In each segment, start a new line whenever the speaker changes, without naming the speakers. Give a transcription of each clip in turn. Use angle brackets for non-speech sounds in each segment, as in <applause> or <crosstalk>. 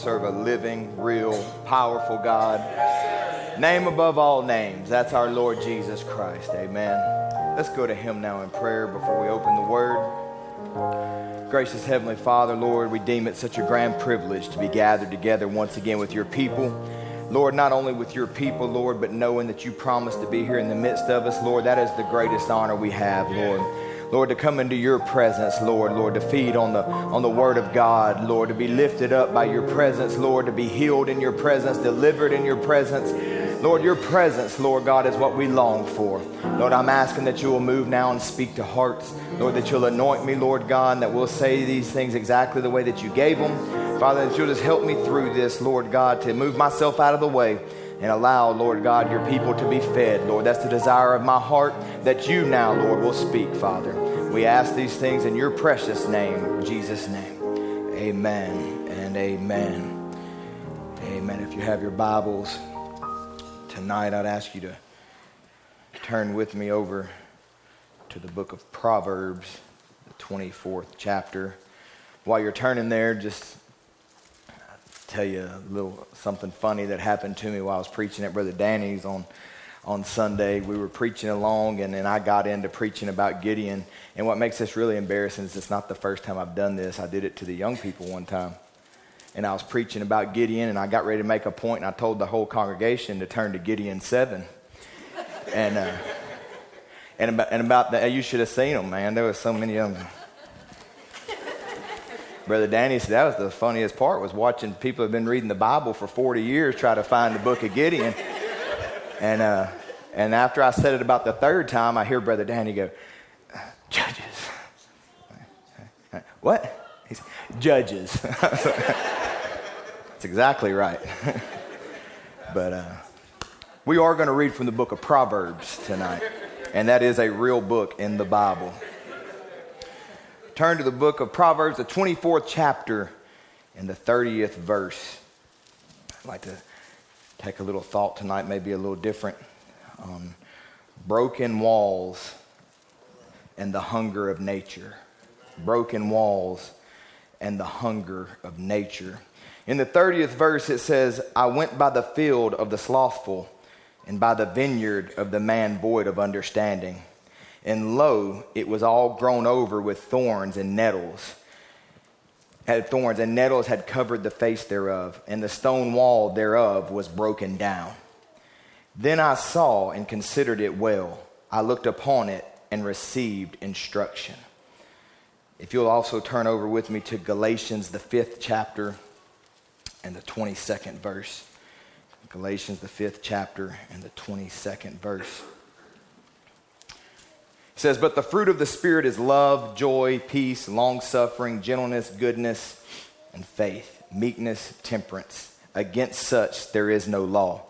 serve a living, real, powerful God. Name above all names. That's our Lord Jesus Christ. Amen. Let's go to Him now in prayer before we open the Word. Gracious Heavenly Father, Lord, we deem it such a grand privilege to be gathered together once again with your people. Lord, not only with your people, Lord, but knowing that you promised to be here in the midst of us, Lord, that is the greatest honor we have, Lord. Lord, to come into your presence, Lord, Lord, to feed on the on the word of God, Lord, to be lifted up by your presence, Lord, to be healed in your presence, delivered in your presence. Lord, your presence, Lord God, is what we long for. Lord, I'm asking that you will move now and speak to hearts. Lord, that you'll anoint me, Lord God, that we'll say these things exactly the way that you gave them. Father, that you'll just help me through this, Lord God, to move myself out of the way and allow, Lord God, your people to be fed. Lord, that's the desire of my heart that you now, Lord, will speak, Father. We ask these things in your precious name, Jesus' name. Amen and amen. Amen. If you have your Bibles tonight, I'd ask you to turn with me over to the book of Proverbs, the 24th chapter. While you're turning there, just tell you a little something funny that happened to me while I was preaching at Brother Danny's on on Sunday. We were preaching along, and then I got into preaching about Gideon. And what makes this really embarrassing is it's not the first time I've done this. I did it to the young people one time. And I was preaching about Gideon, and I got ready to make a point, and I told the whole congregation to turn to Gideon 7. and, uh, and about, and about that, you should have seen them, man. There was so many of them. Brother Danny said that was the funniest part was watching people have been reading the Bible for 40 years try to find the book of Gideon. And, uh, and after I said it about the third time, I hear Brother Danny go, Judges. What? He's, Judges. That's exactly right. but uh, we are going to read from the book of Proverbs tonight, and that is a real book in the Bible. Turn to the book of Proverbs, the 24th chapter, and the 30th verse. I'd like to take a little thought tonight, maybe a little different, broken walls and the hunger of nature. Broken walls and the hunger of nature. In the 30th verse, it says, I went by the field of the slothful and by the vineyard of the man void of understanding. And lo, it was all grown over with thorns and nettles. Had thorns, and nettles had covered the face thereof, and the stone wall thereof was broken down. Then I saw and considered it well. I looked upon it and received instruction. If you'll also turn over with me to Galatians, the fifth chapter, and the 22nd verse. Galatians, the fifth chapter, and the 22nd verse. Says, But the fruit of the Spirit is love, joy, peace, long suffering, gentleness, goodness, and faith, meekness, temperance. Against such there is no law.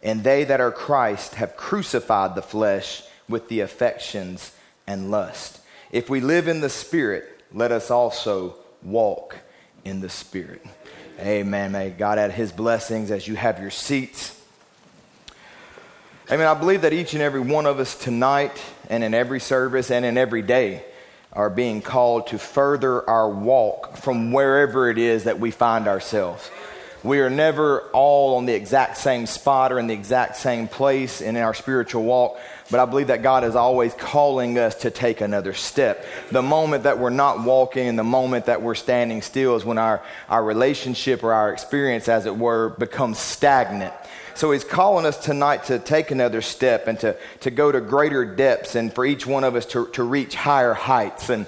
And they that are Christ have crucified the flesh with the affections and lust. If we live in the Spirit, let us also walk in the Spirit. Amen. May God add his blessings as you have your seats. Amen. I believe that each and every one of us tonight and in every service and in every day are being called to further our walk from wherever it is that we find ourselves. We are never all on the exact same spot or in the exact same place in our spiritual walk, but I believe that God is always calling us to take another step. The moment that we're not walking and the moment that we're standing still is when our, our relationship or our experience, as it were, becomes stagnant. So he's calling us tonight to take another step and to, to go to greater depths and for each one of us to, to reach higher heights. And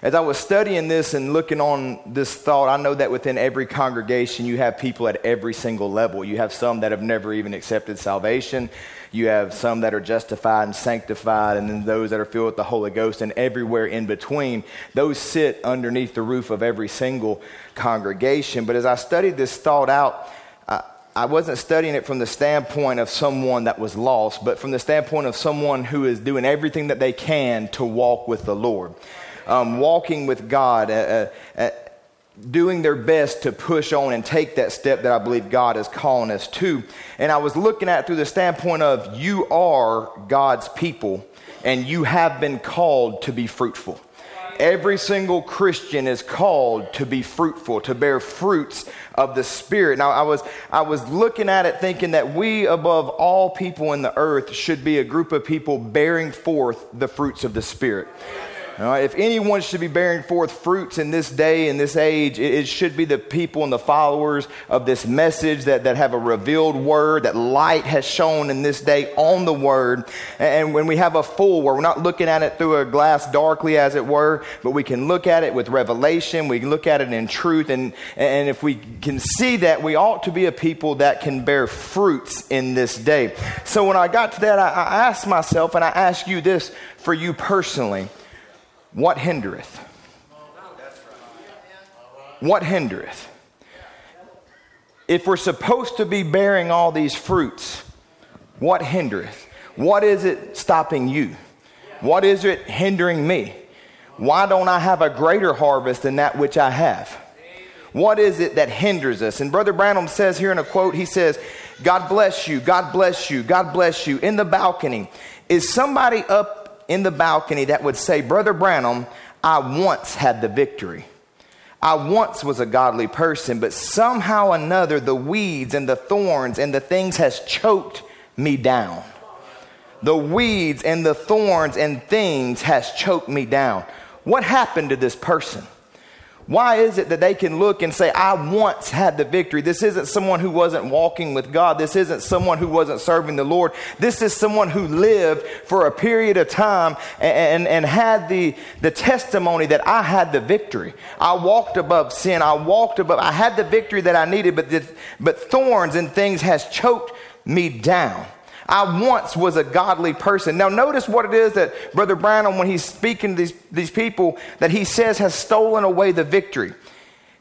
as I was studying this and looking on this thought, I know that within every congregation you have people at every single level. You have some that have never even accepted salvation. You have some that are justified and sanctified, and then those that are filled with the Holy Ghost, and everywhere in between. Those sit underneath the roof of every single congregation. But as I studied this thought out, I wasn't studying it from the standpoint of someone that was lost, but from the standpoint of someone who is doing everything that they can to walk with the Lord. Um, walking with God. Uh, uh, uh doing their best to push on and take that step that I believe God is calling us to. And I was looking at through the standpoint of you are God's people and you have been called to be fruitful. Every single Christian is called to be fruitful, to bear fruits of the Spirit. Now, I was, I was looking at it thinking that we, above all people in the earth, should be a group of people bearing forth the fruits of the Spirit. If anyone should be bearing forth fruits in this day, in this age, it, it, should be the people and the followers of this message that, that have a revealed word, that light has shone in this day on the word. And when we have a full word, we're not looking at it through a glass darkly, as it were, but we can look at it with revelation. We can look at it in truth. And, and if we can see that, we ought to be a people that can bear fruits in this day. So when I got to that, I, I asked myself, and I ask you this for you personally. What hindereth? What hindereth? If we're supposed to be bearing all these fruits, what hindereth? What is it stopping you? What is it hindering me? Why don't I have a greater harvest than that which I have? What is it that hinders us? And Brother Branham says here in a quote, he says, God bless you, God bless you, God bless you. In the balcony, is somebody up in the balcony that would say, Brother Branham, I once had the victory. I once was a godly person, but somehow another the weeds and the thorns and the things has choked me down. The weeds and the thorns and things has choked me down. What happened to this person? Why is it that they can look and say, I once had the victory? This isn't someone who wasn't walking with God. This isn't someone who wasn't serving the Lord. This is someone who lived for a period of time and, and, and had the, the testimony that I had the victory. I walked above sin. I walked above, I had the victory that I needed, but, the, but thorns and things has choked me down. I once was a godly person. Now, notice what it is that Brother Branham, when he's speaking to these, these people, that he says has stolen away the victory.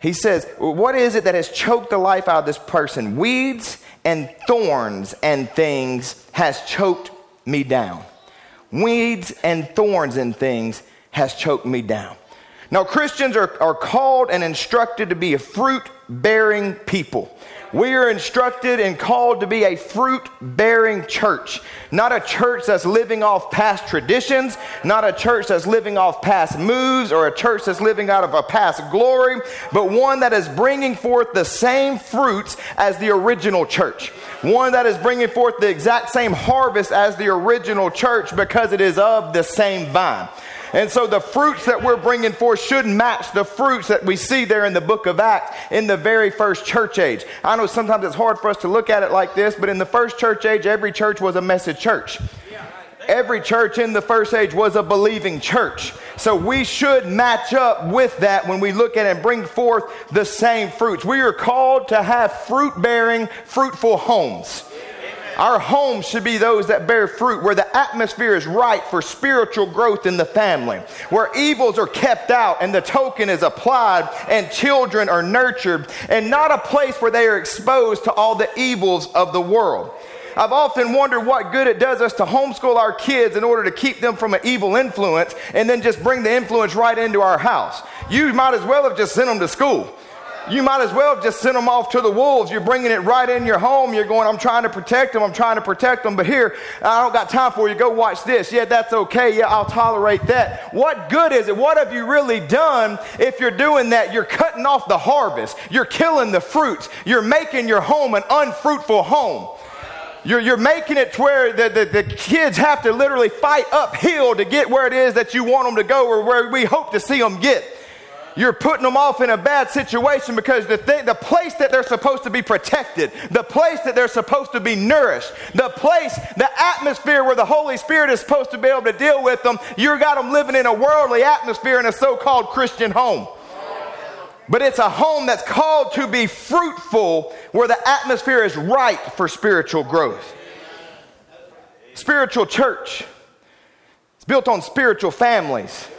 He says, What is it that has choked the life out of this person? Weeds and thorns and things has choked me down. Weeds and thorns and things has choked me down. Now, Christians are, are called and instructed to be a fruit bearing people. We are instructed and called to be a fruit bearing church, not a church that's living off past traditions, not a church that's living off past moves or a church that's living out of a past glory, but one that is bringing forth the same fruits as the original church. One that is bringing forth the exact same harvest as the original church because it is of the same vine. And so the fruits that we're bringing forth should match the fruits that we see there in the book of Acts in the very first church age. I know sometimes it's hard for us to look at it like this, but in the first church age, every church was a message church. Every church in the first age was a believing church. So we should match up with that when we look at and bring forth the same fruits. We are called to have fruit bearing, fruitful homes. Our homes should be those that bear fruit, where the atmosphere is right for spiritual growth in the family, where evils are kept out and the token is applied and children are nurtured, and not a place where they are exposed to all the evils of the world. I've often wondered what good it does us to homeschool our kids in order to keep them from an evil influence and then just bring the influence right into our house. You might as well have just sent them to school you might as well just send them off to the wolves. You're bringing it right in your home. You're going, I'm trying to protect them. I'm trying to protect them. But here, I don't got time for you. Go watch this. Yeah, that's okay. Yeah, I'll tolerate that. What good is it? What have you really done if you're doing that? You're cutting off the harvest. You're killing the fruits. You're making your home an unfruitful home. You're, you're making it to where the, the, the, kids have to literally fight uphill to get where it is that you want them to go or where we hope to see them get you're putting them off in a bad situation because the, thing, the place that they're supposed to be protected, the place that they're supposed to be nourished, the place, the atmosphere where the Holy Spirit is supposed to be able to deal with them, you've got them living in a worldly atmosphere in a so called Christian home. But it's a home that's called to be fruitful where the atmosphere is right for spiritual growth. Spiritual church. It's built on spiritual families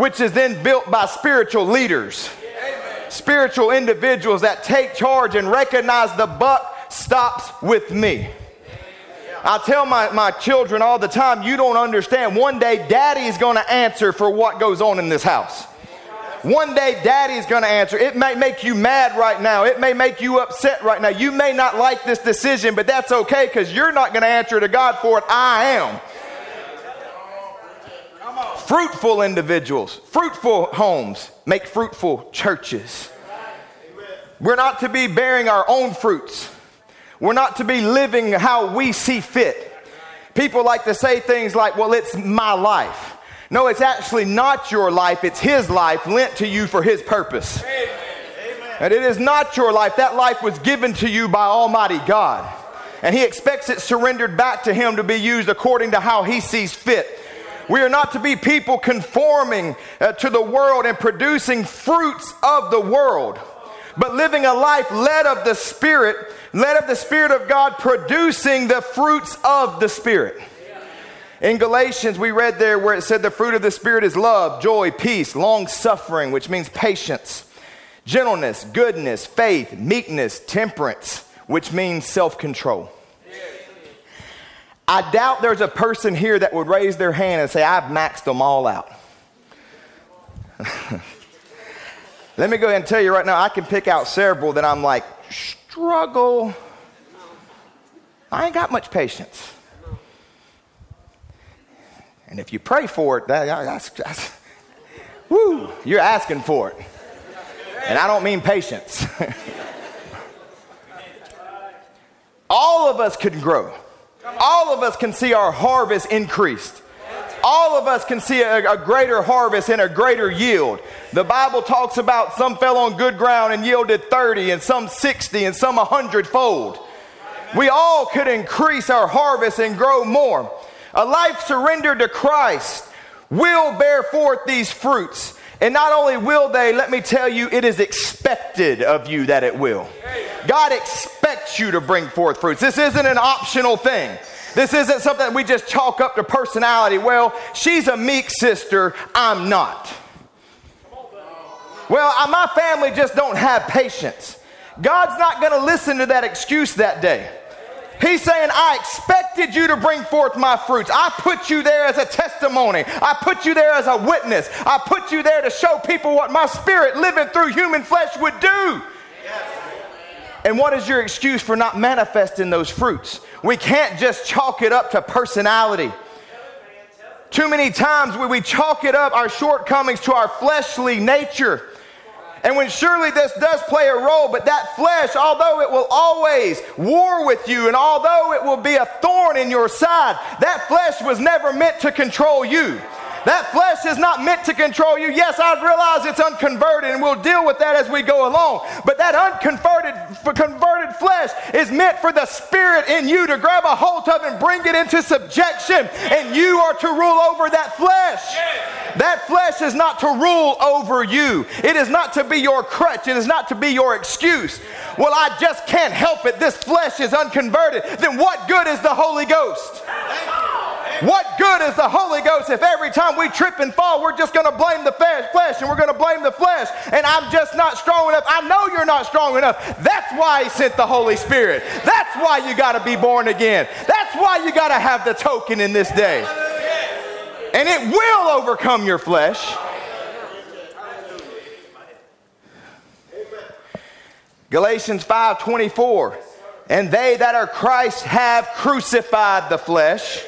which is then built by spiritual leaders, Amen. spiritual individuals that take charge and recognize the buck stops with me. I tell my, my children all the time, you don't understand. One day, daddy is going to answer for what goes on in this house. One day, daddy's going to answer. It may make you mad right now. It may make you upset right now. You may not like this decision, but that's okay because you're not going to answer to God for it. I am. Fruitful individuals, fruitful homes make fruitful churches. We're not to be bearing our own fruits. We're not to be living how we see fit. People like to say things like, well, it's my life. No, it's actually not your life, it's His life lent to you for His purpose. Amen. And it is not your life. That life was given to you by Almighty God. And He expects it surrendered back to Him to be used according to how He sees fit. We are not to be people conforming uh, to the world and producing fruits of the world, but living a life led of the Spirit, led of the Spirit of God, producing the fruits of the Spirit. In Galatians, we read there where it said the fruit of the Spirit is love, joy, peace, long suffering, which means patience, gentleness, goodness, faith, meekness, temperance, which means self control. I doubt there's a person here that would raise their hand and say, I've maxed them all out. <laughs> Let me go ahead and tell you right now, I can pick out several that I'm like, struggle. I ain't got much patience. And if you pray for it, that, that's, that's, woo, you're asking for it. And I don't mean patience. <laughs> All of us can grow. All of us can see our harvest increased. All of us can see a, a, greater harvest and a greater yield. The Bible talks about some fell on good ground and yielded 30, and some 60, and some 100 fold. We all could increase our harvest and grow more. A life surrendered to Christ will bear forth these fruits. And not only will they, let me tell you, it is expected of you that it will. God expects you to bring forth fruits. This isn't an optional thing. This isn't something we just chalk up to personality. Well, she's a meek sister, I'm not. Well, uh, my family just don't have patience. God's not going to listen to that excuse that day. He's saying, I expected you to bring forth my fruits. I put you there as a testimony. I put you there as a witness. I put you there to show people what my spirit living through human flesh would do. And what is your excuse for not manifesting those fruits? We can't just chalk it up to personality. Too many times we, we chalk it up, our shortcomings, to our fleshly nature. And when surely this does play a role, but that flesh, although it will always war with you and although it will be a thorn in your side, that flesh was never meant to control you. That flesh is not meant to control you. Yes, I realize it's unconverted, and we'll deal with that as we go along. But that unconverted converted flesh is meant for the spirit in you to grab a hold of and bring it into subjection, and you are to rule over that flesh. That flesh is not to rule over you. It is not to be your crutch. It is not to be your excuse. Well, I just can't help it. This flesh is unconverted. Then what good is the Holy Ghost? What good is the Holy Ghost if every time we trip and fall, we're just going to blame the flesh and we're going to blame the flesh and I'm just not strong enough? I know you're not strong enough. That's why He sent the Holy Spirit. That's why you got to be born again. That's why you got to have the token in this day. And it will overcome your flesh. Galatians 5:24 and they that are Christ have crucified the flesh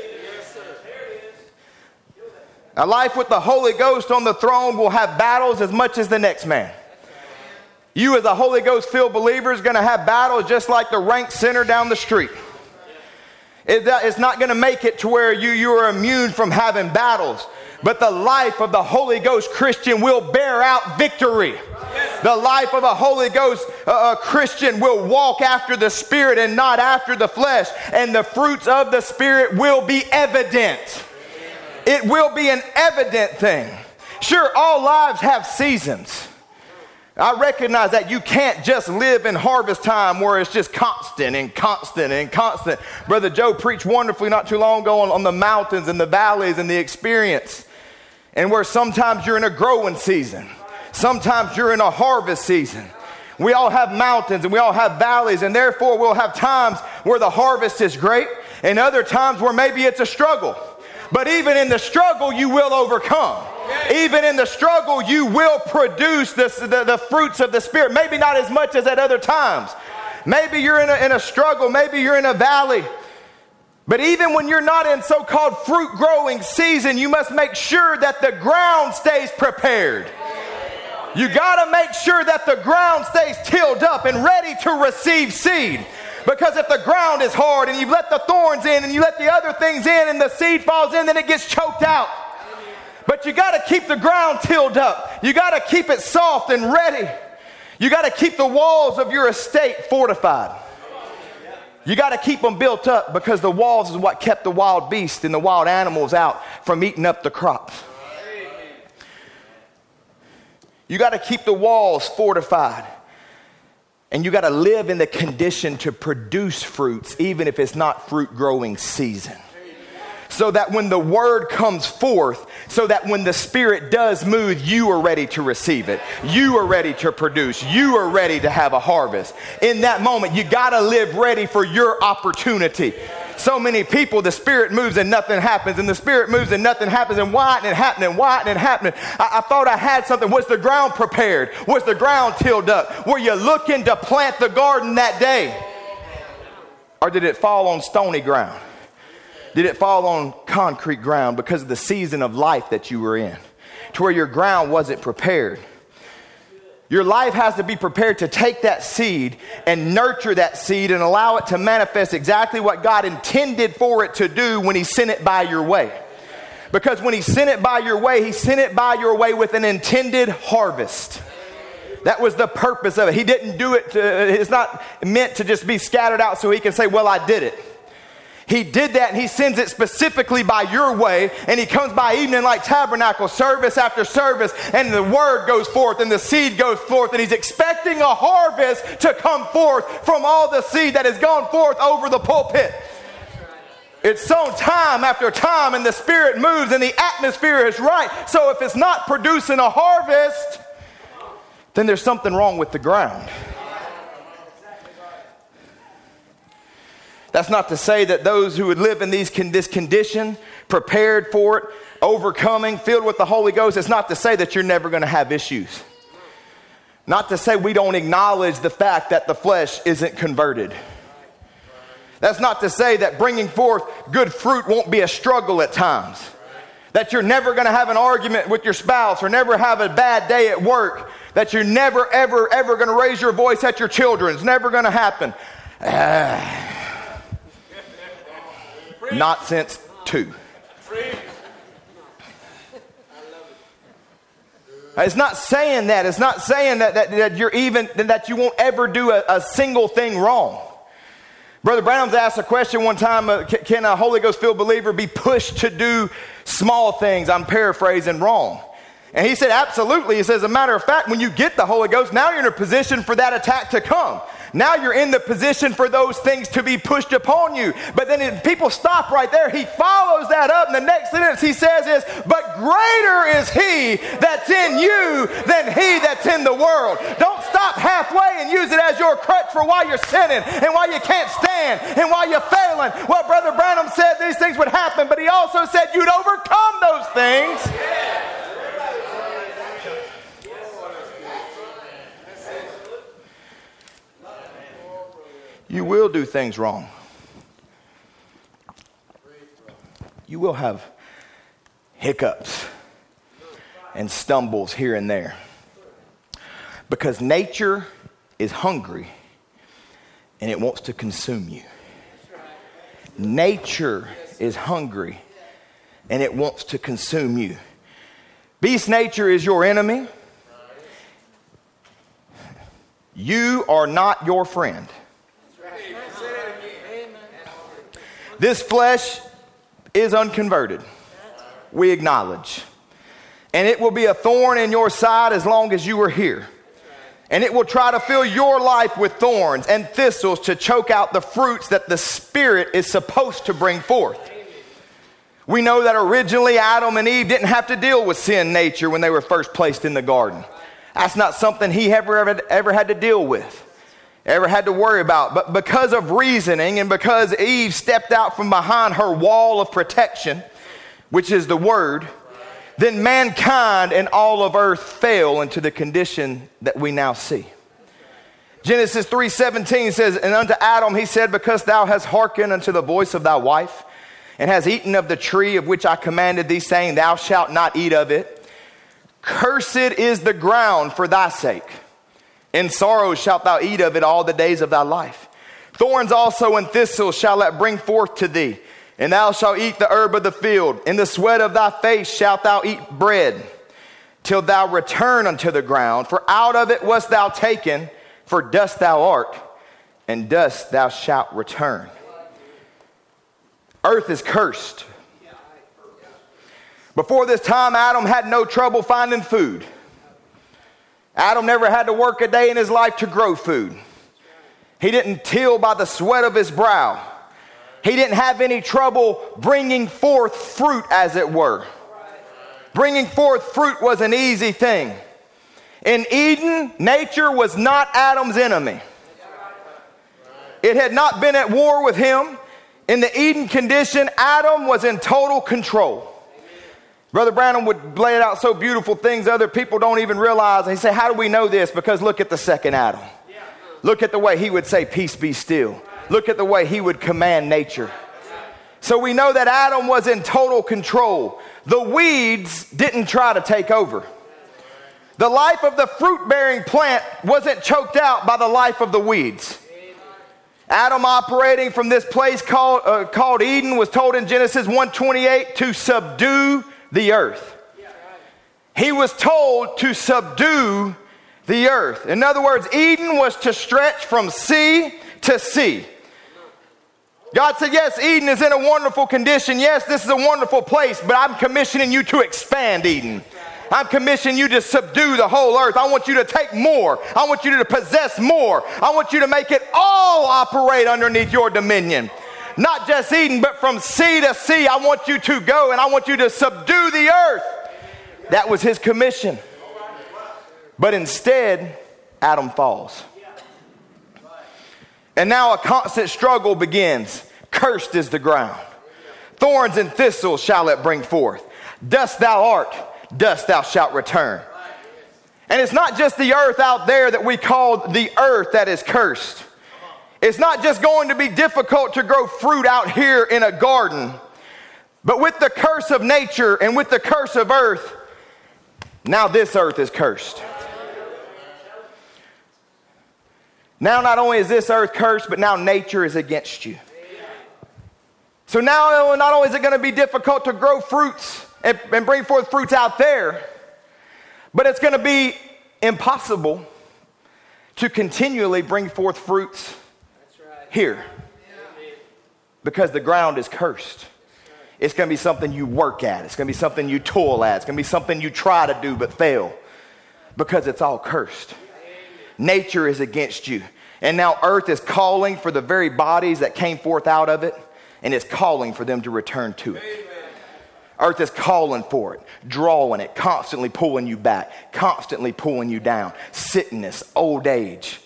a life with the Holy Ghost on the throne will have battles as much as the next man. You, as a Holy Ghost filled believer, is going to have battles just like the rank sinner down the street. It's not going to make it to where you, you are immune from having battles. But the life of the Holy Ghost Christian will bear out victory. The life of a Holy Ghost uh, uh, Christian will walk after the Spirit and not after the flesh. And the fruits of the Spirit will be evident. It will be an evident thing. Sure, all lives have seasons. I recognize that you can't just live in harvest time where it's just constant and constant and constant. Brother Joe preached wonderfully not too long ago on, on the mountains and the valleys and the experience. And where sometimes you're in a growing season, sometimes you're in a harvest season. We all have mountains and we all have valleys, and therefore we'll have times where the harvest is great and other times where maybe it's a struggle. But even in the struggle, you will overcome. Even in the struggle, you will produce this, the, the fruits of the Spirit. Maybe not as much as at other times. Maybe you're in a, in a struggle, maybe you're in a valley. But even when you're not in so called fruit growing season, you must make sure that the ground stays prepared. You got to make sure that the ground stays tilled up and ready to receive seed. Because if the ground is hard and you let the thorns in and you let the other things in and the seed falls in, then it gets choked out. But you got to keep the ground tilled up. You got to keep it soft and ready. You got to keep the walls of your estate fortified. You got to keep them built up because the walls is what kept the wild beasts and the wild animals out from eating up the crops. You got to keep the walls fortified. And you got to live in the condition to produce fruits, even if it's not fruit growing season. So that when the word comes forth, so that when the Spirit does move, you are ready to receive it. You are ready to produce. You are ready to have a harvest. In that moment, you got to live ready for your opportunity. So many people, the Spirit moves and nothing happens, and the Spirit moves and nothing happens, and why and happening, why and happening. I, I thought I had something. Was the ground prepared? Was the ground tilled up? Were you looking to plant the garden that day? Or did it fall on stony ground? Did it fall on concrete ground because of the season of life that you were in? To where your ground wasn't prepared. Your life has to be prepared to take that seed and nurture that seed and allow it to manifest exactly what God intended for it to do when He sent it by your way. Because when He sent it by your way, He sent it by your way with an intended harvest. That was the purpose of it. He didn't do it, to, it's not meant to just be scattered out so He can say, Well, I did it. He did that and he sends it specifically by your way. And he comes by Evening Light Tabernacle, service after service, and the word goes forth and the seed goes forth. And he's expecting a harvest to come forth from all the seed that has gone forth over the pulpit. It's sown time after time, and the Spirit moves, and the atmosphere is right. So, if it's not producing a harvest, then there's something wrong with the ground. That's not to say that those who would live in these this condition, prepared for it, overcoming, filled with the Holy Ghost, it's not to say that you're never going to have issues. Not to say we don't acknowledge the fact that the flesh isn't converted. That's not to say that bringing forth good fruit won't be a struggle at times. That you're never going to have an argument with your spouse or never have a bad day at work. That you're never, ever, ever going to raise your voice at your children. It's never going to happen. Uh, not since two. It's not saying that. It's not saying that, that, that you're even, that you won't ever do a, a single thing wrong. Brother Branham's asked a question one time uh, Can a Holy Ghost filled believer be pushed to do small things? I'm paraphrasing wrong. And he said, Absolutely. He says, As a matter of fact, when you get the Holy Ghost, now you're in a position for that attack to come. Now you're in the position for those things to be pushed upon you. But then if people stop right there. He follows that up. And the next sentence he says is, But greater is he that's in you than he that's in the world. Don't stop halfway and use it as your crutch for why you're sinning and why you can't stand and why you're failing. Well, Brother Branham said these things would happen, but he also said you'd overcome those things. You will do things wrong. You will have hiccups and stumbles here and there. Because nature is hungry and it wants to consume you. Nature is hungry and it wants to consume you. Beast nature is your enemy. You are not your friend. This flesh is unconverted. We acknowledge. And it will be a thorn in your side as long as you are here. And it will try to fill your life with thorns and thistles to choke out the fruits that the Spirit is supposed to bring forth. We know that originally Adam and Eve didn't have to deal with sin nature when they were first placed in the garden. That's not something he ever, ever, ever had to deal with ever had to worry about. But because of reasoning and because Eve stepped out from behind her wall of protection, which is the word, then mankind and all of earth fell into the condition that we now see. Genesis 3:17 says, "And unto Adam he said, Because thou hast hearkened unto the voice of thy wife, and hast eaten of the tree of which I commanded thee, saying, Thou shalt not eat of it, cursed is the ground for thy sake. In sorrow shalt thou eat of it all the days of thy life. Thorns also and thistles shall it bring forth to thee, and thou shalt eat the herb of the field. In the sweat of thy face shalt thou eat bread, till thou return unto the ground, for out of it wast thou taken." For dust thou art, and dust thou shalt return. Earth is cursed. Before this time, Adam had no trouble finding food. Adam never had to work a day in his life to grow food. He didn't till by the sweat of his brow. He didn't have any trouble bringing forth fruit, as it were. Bringing forth fruit was an easy thing. In Eden, nature was not Adam's enemy. It had not been at war with him. In the Eden condition, Adam was in total control. Brother Branham would lay it out so beautiful things other people don't even realize. And he said, How do we know this? Because look at the second Adam. Look at the way he would say, Peace be still. Look at the way he would command nature. So we know that Adam was in total control. The weeds didn't try to take over. The life of the fruit bearing plant wasn't choked out by the life of the weeds. Adam operating from this place called, uh, called Eden was told in Genesis 1:28 to subdue the earth. He was told to subdue the earth. In other words, Eden was to stretch from sea to sea. God said, Yes, Eden is in a wonderful condition. Yes, this is a wonderful place, but I'm commissioning you to expand Eden. I'm commissioning you to subdue the whole earth. I want you to take more. I want you to possess more. I want you to make it all operate underneath your dominion. Not just Eden, but from sea to sea. I want you to go and I want you to subdue the earth. That was his commission. But instead, Adam falls. And now a constant struggle begins. Cursed is the ground. Thorns and thistles shall it bring forth. Dust thou art dust thou shalt return. And it's not just the earth out there that we call the earth that is cursed. It's not just going to be difficult to grow fruit out here in a garden, but with the curse of nature and with the curse of earth, now this earth is cursed. Now, not only is this earth cursed, but now nature is against you. So now, not only is it going to be difficult to grow fruits and, and bring forth fruits out there, but it's going to be impossible to continually bring forth fruits. Here because the ground is cursed. It's going to be something you work at. It's going to be something you toil at. It's going to be something you try to do but fail because it's all cursed. Nature is against you. And now earth is calling for the very bodies that came forth out of it, and it's calling for them to return to it. Earth is calling for it, drawing it, constantly pulling you back, constantly pulling you down. Sickness, old age,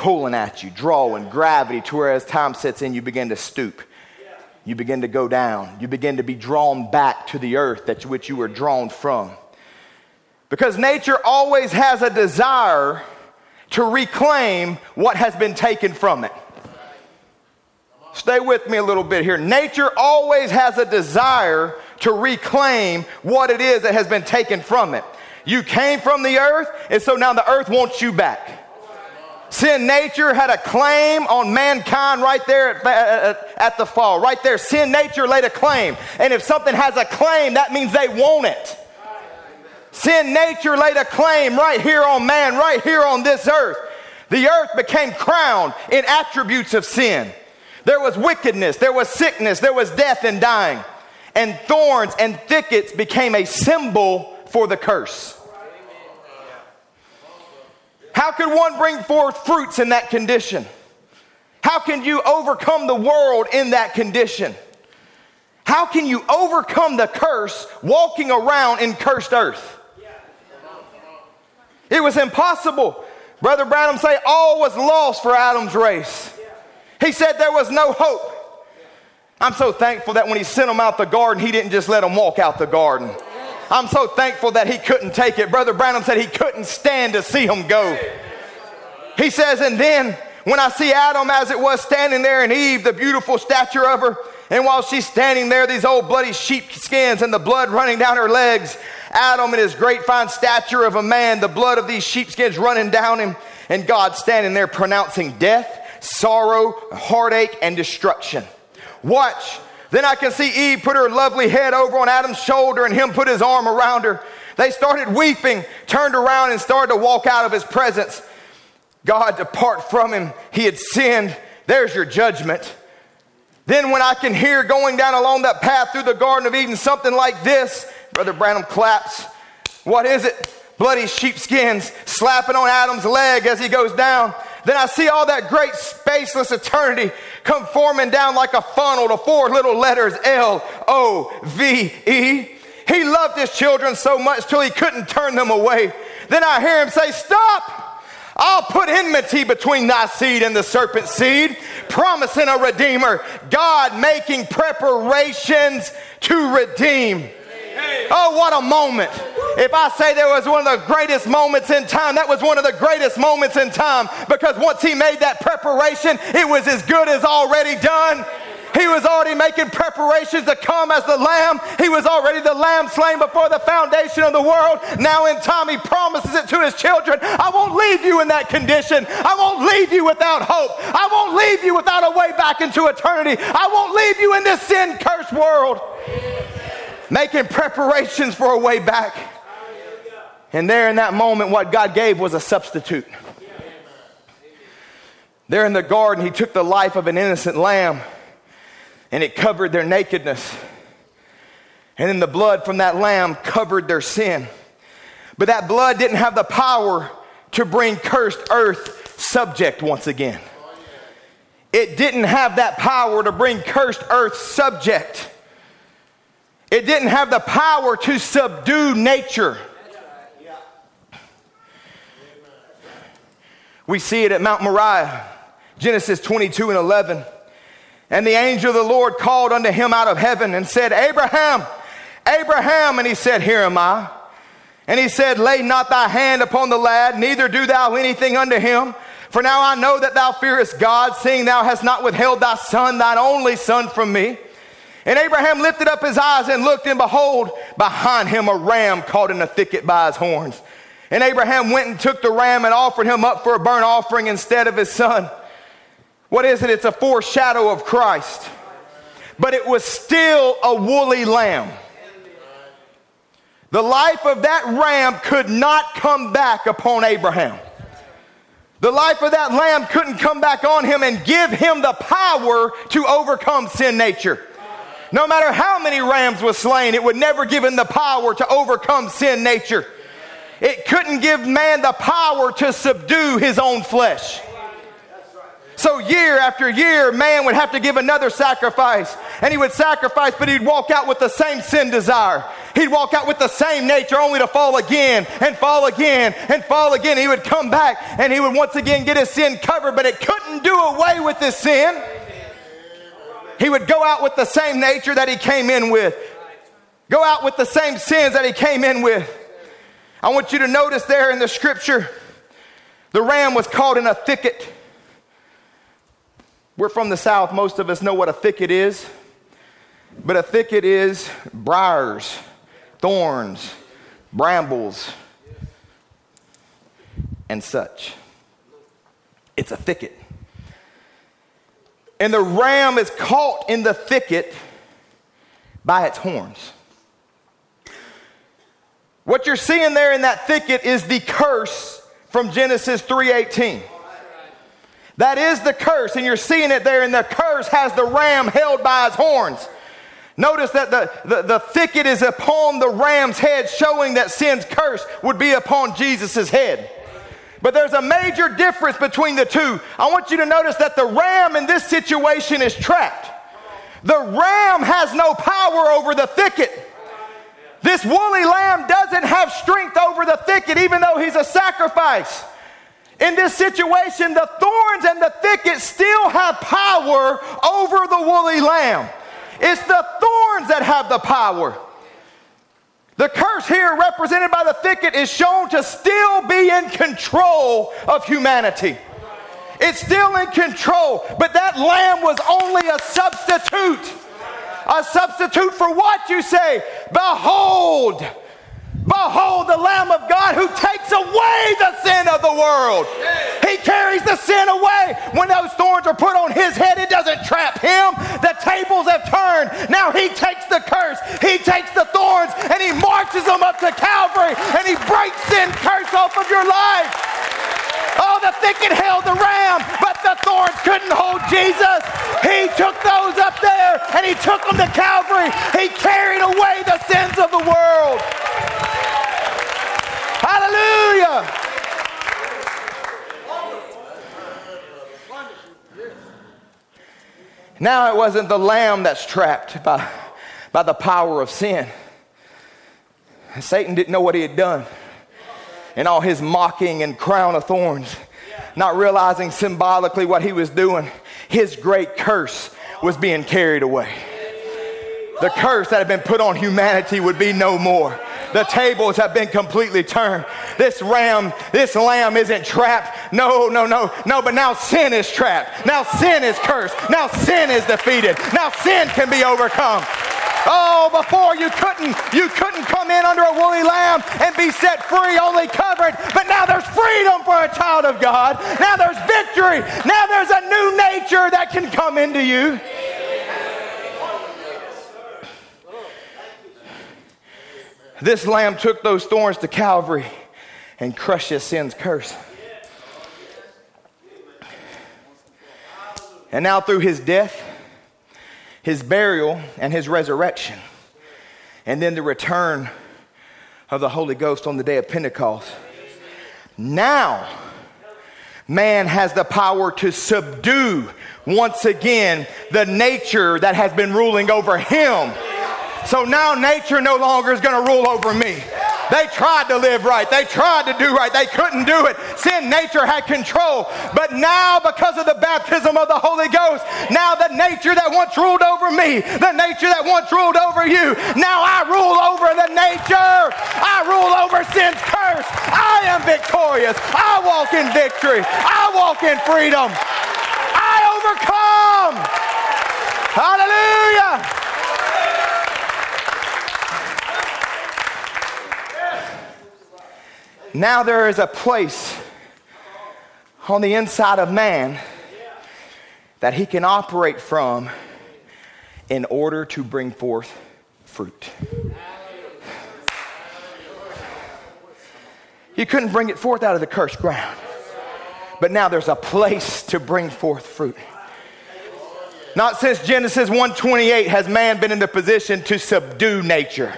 pulling at you, drawing gravity to where as time sets in, you begin to stoop. You begin to go down. You begin to be drawn back to the earth that which you were drawn from. Because nature always has a desire to reclaim what has been taken from it. Stay with me a little bit here. Nature always has a desire to reclaim what it is that has been taken from it. You came from the earth, and so now the earth wants you back. Sin nature had a claim on mankind right there at, at, the fall. Right there, sin nature laid a claim. And if something has a claim, that means they want it. Sin nature laid a claim right here on man, right here on this earth. The earth became crowned in attributes of sin. There was wickedness, there was sickness, there was death and dying and thorns and thickets became a symbol for the curse. How could one bring forth fruits in that condition? How can you overcome the world in that condition? How can you overcome the curse walking around in cursed earth? It was impossible. Brother Branham say all was lost for Adam's race. He said there was no hope. I'm so thankful that when he sent them out the garden, he didn't just let them walk out the garden. I'm so thankful that he couldn't take it. Brother Branham said he couldn't stand to see him go. He says, and then when I see Adam as it was standing there and Eve, the beautiful stature of her, and while she's standing there, these old bloody sheepskins and the blood running down her legs, Adam in his great fine stature of a man, the blood of these sheepskins running down him, and God standing there pronouncing death, sorrow, heartache, and destruction. Watch. Then I can see Eve put her lovely head over on Adam's shoulder and him put his arm around her. They started weeping, turned around, and started to walk out of his presence. God, depart from him. He had sinned. There's your judgment. Then, when I can hear going down along that path through the Garden of Eden something like this, Brother Branham claps. What is it? Bloody sheepskins slapping on Adam's leg as he goes down. Then I see all that great spaceless eternity come forming down like a funnel to four little letters L O V E. He loved his children so much till he couldn't turn them away. Then I hear him say, Stop! I'll put enmity between thy seed and the serpent's seed, promising a redeemer. God making preparations to redeem. Oh, what a moment. If I say there was one of the greatest moments in time, that was one of the greatest moments in time because once he made that preparation, it was as good as already done. He was already making preparations to come as the lamb. He was already the lamb slain before the foundation of the world. Now, in time, he promises it to his children I won't leave you in that condition. I won't leave you without hope. I won't leave you without a way back into eternity. I won't leave you in this sin cursed world. Making preparations for a way back. And there in that moment, what God gave was a substitute. There in the garden, he took the life of an innocent lamb and it covered their nakedness. And then the blood from that lamb covered their sin. But that blood didn't have the power to bring cursed earth subject once again. It didn't have that power to bring cursed earth subject. It didn't have the power to subdue nature. We see it at Mount Moriah, Genesis 22 and 11. And the angel of the Lord called unto him out of heaven and said, Abraham, Abraham. And he said, Here am I. And he said, Lay not thy hand upon the lad, neither do thou anything unto him. For now I know that thou fearest God, seeing thou hast not withheld thy son, thine only son, from me. And Abraham lifted up his eyes and looked, and behold, behind him a ram caught in a thicket by his horns. And Abraham went and took the ram and offered him up for a burnt offering instead of his son. What is it? It's a foreshadow of Christ. But it was still a woolly lamb. The life of that ram could not come back upon Abraham. The life of that lamb couldn't come back on him and give him the power to overcome sin nature. No matter how many rams was slain, it would never give him the power to overcome sin nature. It couldn't give man the power to subdue his own flesh. So, year after year, man would have to give another sacrifice. And he would sacrifice, but he'd walk out with the same sin desire. He'd walk out with the same nature, only to fall again and fall again and fall again. He would come back and he would once again get his sin covered, but it couldn't do away with his sin. He would go out with the same nature that he came in with, go out with the same sins that he came in with. I want you to notice there in the scripture, the ram was caught in a thicket. We're from the South. Most of us know what a thicket is. But a thicket is briars, thorns, brambles, and such. It's a thicket. And the ram is caught in the thicket by its horns. What you're seeing there in that thicket is the curse from Genesis 3:18. That is the curse, and you're seeing it there, and the curse has the ram held by his horns. Notice that the, the, the thicket is upon the ram's head, showing that sin's curse would be upon Jesus' head. But there's a major difference between the two. I want you to notice that the ram in this situation is trapped. The ram has no power over the thicket. This woolly lamb doesn't have strength over the thicket, even though he's a sacrifice. In this situation, the thorns and the thicket still have power over the woolly lamb. It's the thorns that have the power. The curse here, represented by the thicket, is shown to still be in control of humanity. It's still in control, but that lamb was only a substitute. A substitute for what you say? Behold, Behold the Lamb of God who takes away the sin of the world. He carries the sin away. When those thorns are put on his head, it doesn't trap him. The tables have turned. Now he takes the curse, he takes the thorns, and he marches them up to Calvary and he breaks sin curse off of your life. Oh, the thicket held the ram, but the thorns couldn't hold Jesus. He took those up there and he took them to Calvary. He carried away the sins of the world. Hallelujah. Now it wasn't the lamb that's trapped by, by the power of sin. Satan didn't know what he had done. And all his mocking and crown of thorns, not realizing symbolically what he was doing, his great curse was being carried away. The curse that had been put on humanity would be no more. The tables have been completely turned. This ram, this lamb isn't trapped. No, no, no, no, but now sin is trapped. Now sin is cursed. Now sin is defeated. Now sin can be overcome. Oh, before you couldn't, you couldn't come in under a woolly lamb and be set free, only covered. But now there's freedom for a child of God. Now there's victory. Now there's a new nature that can come into you. This lamb took those thorns to Calvary and crushed his sin's curse. And now, through his death, his burial, and his resurrection, and then the return of the Holy Ghost on the day of Pentecost, now man has the power to subdue once again the nature that has been ruling over him. So now nature no longer is going to rule over me. They tried to live right. They tried to do right. They couldn't do it. Sin nature had control. But now, because of the baptism of the Holy Ghost, now the nature that once ruled over me, the nature that once ruled over you, now I rule over the nature. I rule over sin's curse. I am victorious. I walk in victory. I walk in freedom. I overcome. Hallelujah. Now there is a place on the inside of man that he can operate from in order to bring forth fruit. You couldn't bring it forth out of the cursed ground. But now there's a place to bring forth fruit. Not since Genesis 1:28 has man been in the position to subdue nature.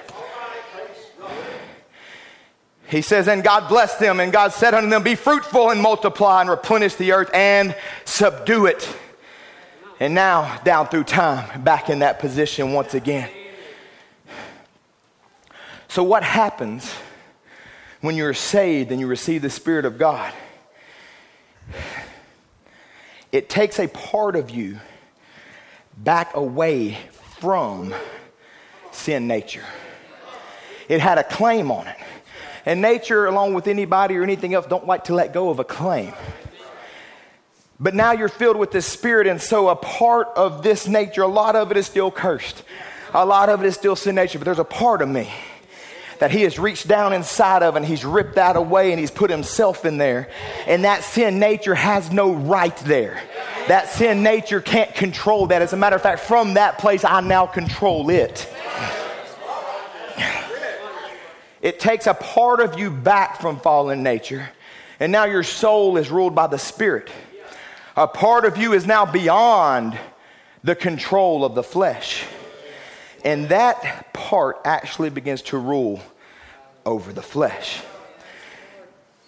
He says, And God blessed them, and God said unto them, Be fruitful and multiply and replenish the earth and subdue it. And now, down through time, back in that position once again. So, what happens when you're saved and you receive the Spirit of God? It takes a part of you back away from sin nature. It had a claim on it. And nature, along with anybody or anything else, don't like to let go of a claim. But now you're filled with this spirit, and so a part of this nature, a lot of it is still cursed. A lot of it is still sin nature, but there's a part of me that he has reached down inside of and he's ripped that away and he's put himself in there. And that sin nature has no right there. That sin nature can't control that. As a matter of fact, from that place, I now control it. It takes a part of you back from fallen nature, and now your soul is ruled by the Spirit. A part of you is now beyond the control of the flesh. And that part actually begins to rule over the flesh.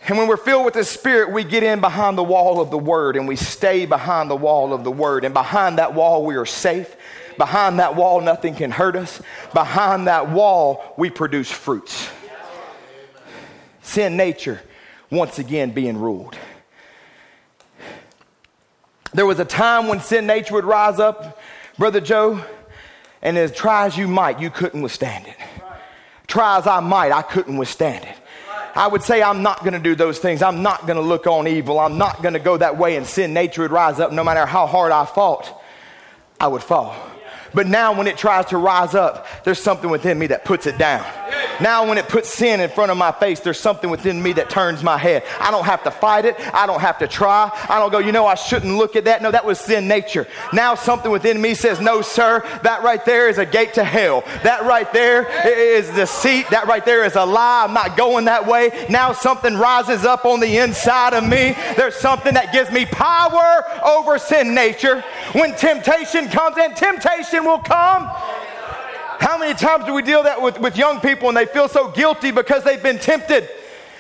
And when we're filled with the Spirit, we get in behind the wall of the Word and we stay behind the wall of the Word. And behind that wall, we are safe. Behind that wall, nothing can hurt us. Behind that wall, we produce fruits sin nature once again being ruled. There was a time when sin nature would rise up, Brother Joe, and as try as you might, you couldn't withstand it. try as I might, I couldn't withstand it. I would say, I'm not going to do those things. I'm not going to look on evil. I'm not going to go that way, and sin nature would rise up no matter how hard I fought. I would fall. But now, when it tries to rise up, there's something within me that puts it down. Now, when it puts sin in front of my face, there's something within me that turns my head. I don't have to fight it. I don't have to try. I don't go, you know, I shouldn't look at that. No, that was sin nature. Now, something within me says, no, sir, that right there is a gate to hell. That right there is deceit. That right there is a lie. I'm not going that way. Now, something rises up on the inside of me. There's something that gives me power over sin nature. When temptation comes, and temptation will come. How many times do we deal that with, with young people and they feel so guilty because they've been tempted?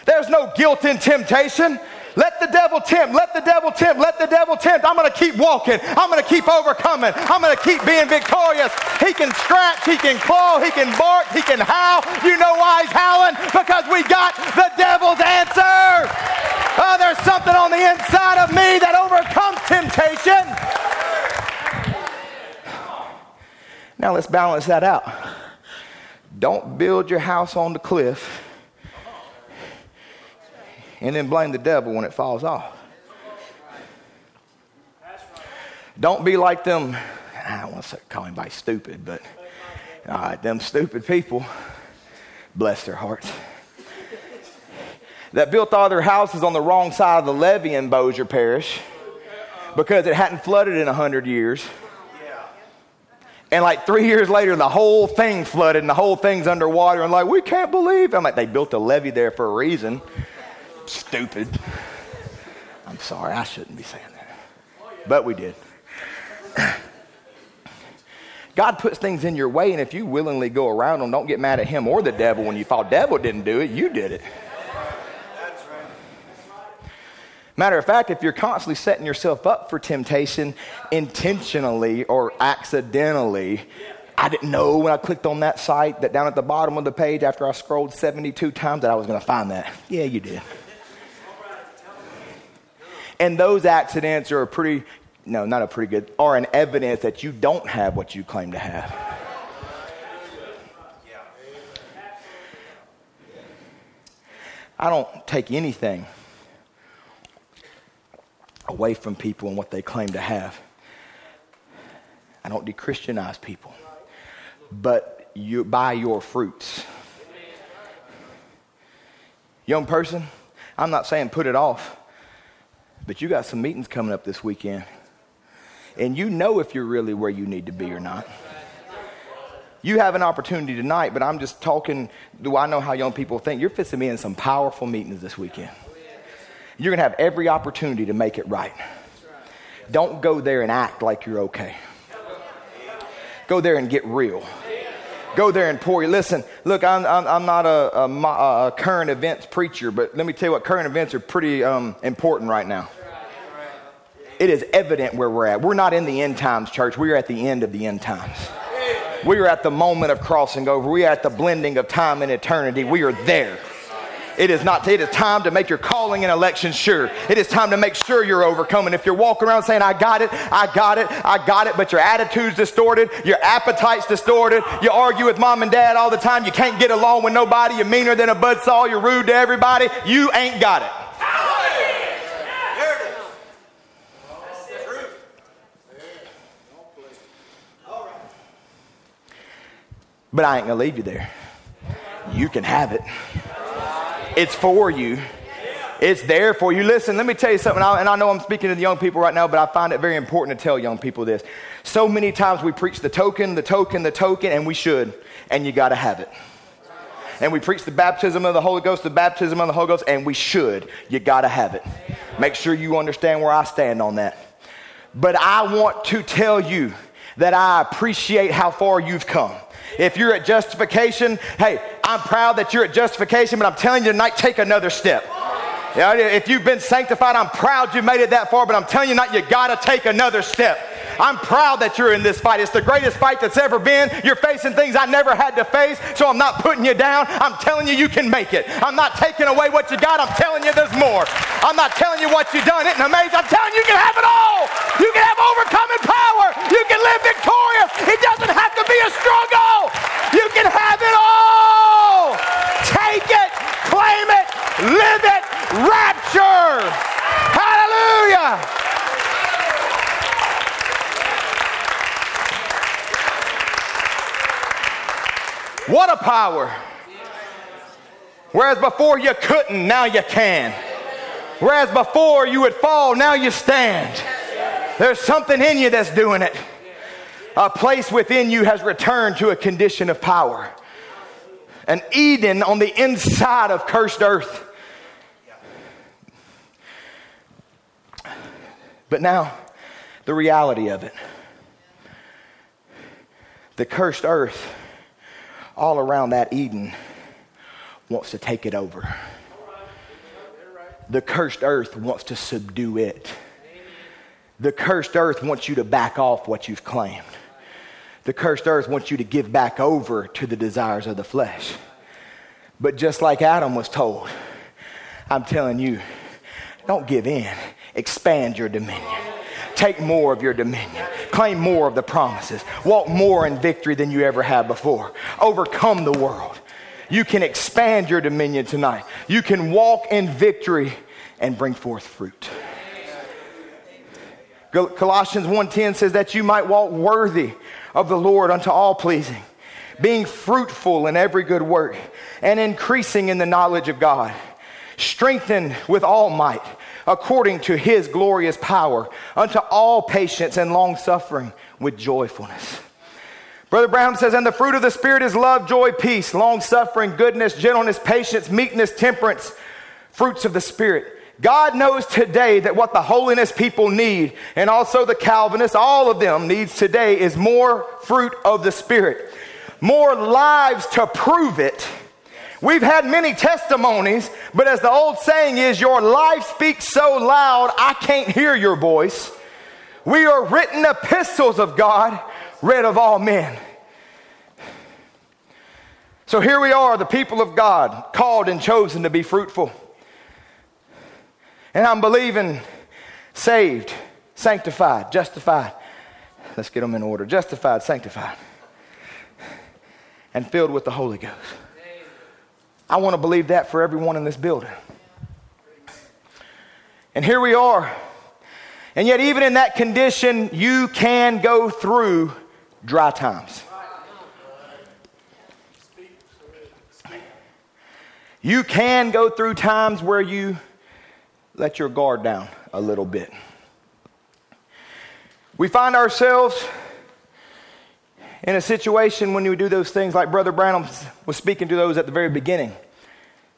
There's no guilt in temptation. Let the devil tempt. Let the devil tempt. Let the devil tempt. I'm going to keep walking. I'm going to keep overcoming. I'm going to keep being victorious. He can scratch. He can claw. He can bark. He can howl. You know why he's howling? Because we got the devil's answer. Oh, there's something on the inside of me that overcomes temptation. Now let's balance that out. Don't build your house on the cliff and then blame the devil when it falls off. Don't be like them, I don't want to call anybody stupid, but all right, them stupid people, bless their hearts, that built all their houses on the wrong side of the levee in Bossier Parish because it hadn't flooded in a hundred years and like three years later, the whole thing flooded and the whole thing's underwater. And like, we can't believe. I'm like, they built a levee there for a reason. Stupid. I'm sorry, I shouldn't be saying that. But we did. <clears throat> God puts things in your way, and if you willingly go around them, don't get mad at him or the devil when you fall. Devil didn't do it, you did it. Matter of fact, if you're constantly setting yourself up for temptation intentionally or accidentally, I didn't know when I clicked on that site that down at the bottom of the page after I scrolled 72 times that I was going to find that. Yeah, you did. And those accidents are a pretty, no, not a pretty good, are an evidence that you don't have what you claim to have. I don't take anything away from people and what they claim to have. I don't de-Christianize people, but you by your fruits. Young person, I'm not saying put it off, but you got some meetings coming up this weekend, and you know if you're really where you need to be or not. You have an opportunity tonight, but I'm just talking. Do I know how young people think? You're fixing me in some powerful meetings this weekend. You're going to have every opportunity to make it right. Don't go there and act like you're okay. Go there and get real. Go there and pour. Listen, look, I'm, I'm, I'm not a, a, a, current events preacher, but let me tell you what, current events are pretty um, important right now. It is evident where we're at. We're not in the end times, church. We are at the end of the end times. We are at the moment of crossing over. We are at the blending of time and eternity. We are there. It is not, it is time to make your calling and election sure. It is time to make sure you're overcoming. If you're walking around saying, I got it, I got it, I got it, but your attitude's distorted, your appetite's distorted, you argue with mom and dad all the time, you can't get along with nobody, you're meaner than a buzzsaw, you're rude to everybody, you ain't got it. But I ain't gonna leave you there. You can have it. It's for you. It's there for you. Listen, let me tell you something, and I know I'm speaking to the young people right now, but I find it very important to tell young people this. So many times we preach the token, the token, the token, and we should, and you got to have it. And we preach the baptism of the Holy Ghost, the baptism of the Holy Ghost, and we should. You got to have it. Make sure you understand where I stand on that. But I want to tell you that I appreciate how far you've come. If you're at justification, hey, I'm proud that you're at justification, but I'm telling you tonight, take another step. Yeah, if you've been sanctified, I'm proud you made it that far, but I'm telling you tonight, you gotta take another step. I'm proud that you're in this fight. It's the greatest fight that's ever been. You're facing things I never had to face, so I'm not putting you down. I'm telling you, you can make it. I'm not taking away what you got. I'm telling you, there's more. I'm not telling you what you've done. It's amazing. I'm telling you, you can have it all. You can have overcoming power. You can live victorious. It doesn't have to be a struggle. You can have it all. Take it, claim it, live it, rapture. Hallelujah. What a power. Whereas before you couldn't, now you can. Whereas before you would fall, now you stand. There's something in you that's doing it. A place within you has returned to a condition of power. An Eden on the inside of cursed earth. But now, the reality of it the cursed earth all around that Eden wants to take it over. The cursed earth wants to subdue it. The cursed earth wants you to back off what you've claimed. The cursed earth wants you to give back over to the desires of the flesh. But just like Adam was told, I'm telling you, don't give in. Expand your dominion. Take more of your dominion. Claim more of the promises. Walk more in victory than you ever have before. Overcome the world. You can expand your dominion tonight. You can walk in victory and bring forth fruit. Colossians 1:10 says that you might walk worthy of the Lord unto all pleasing, being fruitful in every good work and increasing in the knowledge of God, strengthened with all might according to his glorious power unto all patience and long suffering with joyfulness Brother Brown says, and the fruit of the Spirit is love, joy, peace, long suffering, goodness, gentleness, patience, meekness, temperance, fruits of the Spirit. God knows today that what the holiness people need, and also the Calvinists, all of them needs today is more fruit of the Spirit, more lives to prove it. We've had many testimonies, but as the old saying is, your life speaks so loud, I can't hear your voice. We are written epistles of God read of all men. So here we are, the people of God, called and chosen to be fruitful. And I'm believing saved, sanctified, justified. Let's get them in order. Justified, sanctified, and filled with the Holy Ghost. I want to believe that for everyone in this building. And here we are. And yet, even in that condition, you can go through dry times. You can go through times where you let your guard down a little bit. We find ourselves in a situation when you do those things like Brother Branham was speaking to those at the very beginning.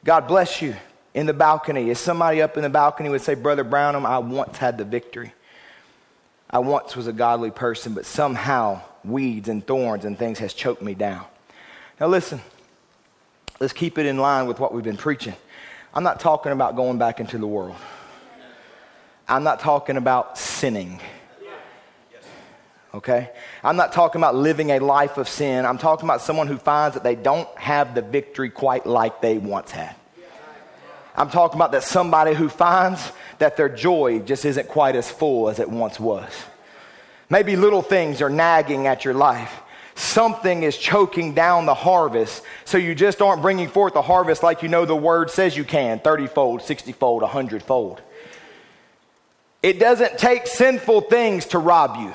God bless you in the balcony. Is somebody up in the balcony would say, Brother Branham, I once had the victory. I once was a godly person, but somehow weeds and thorns and things has choked me down. Now, listen, let's keep it in line with what we've been preaching. I'm not talking about going back into the world, I'm not talking about sinning. Okay? I'm not talking about living a life of sin. I'm talking about someone who finds that they don't have the victory quite like they once had. I'm talking about that somebody who finds that their joy just isn't quite as full as it once was. Maybe little things are nagging at your life. Something is choking down the harvest, so you just aren't bringing forth the harvest like you know the word says you can 30 fold, 60 fold, 100 fold. It doesn't take sinful things to rob you.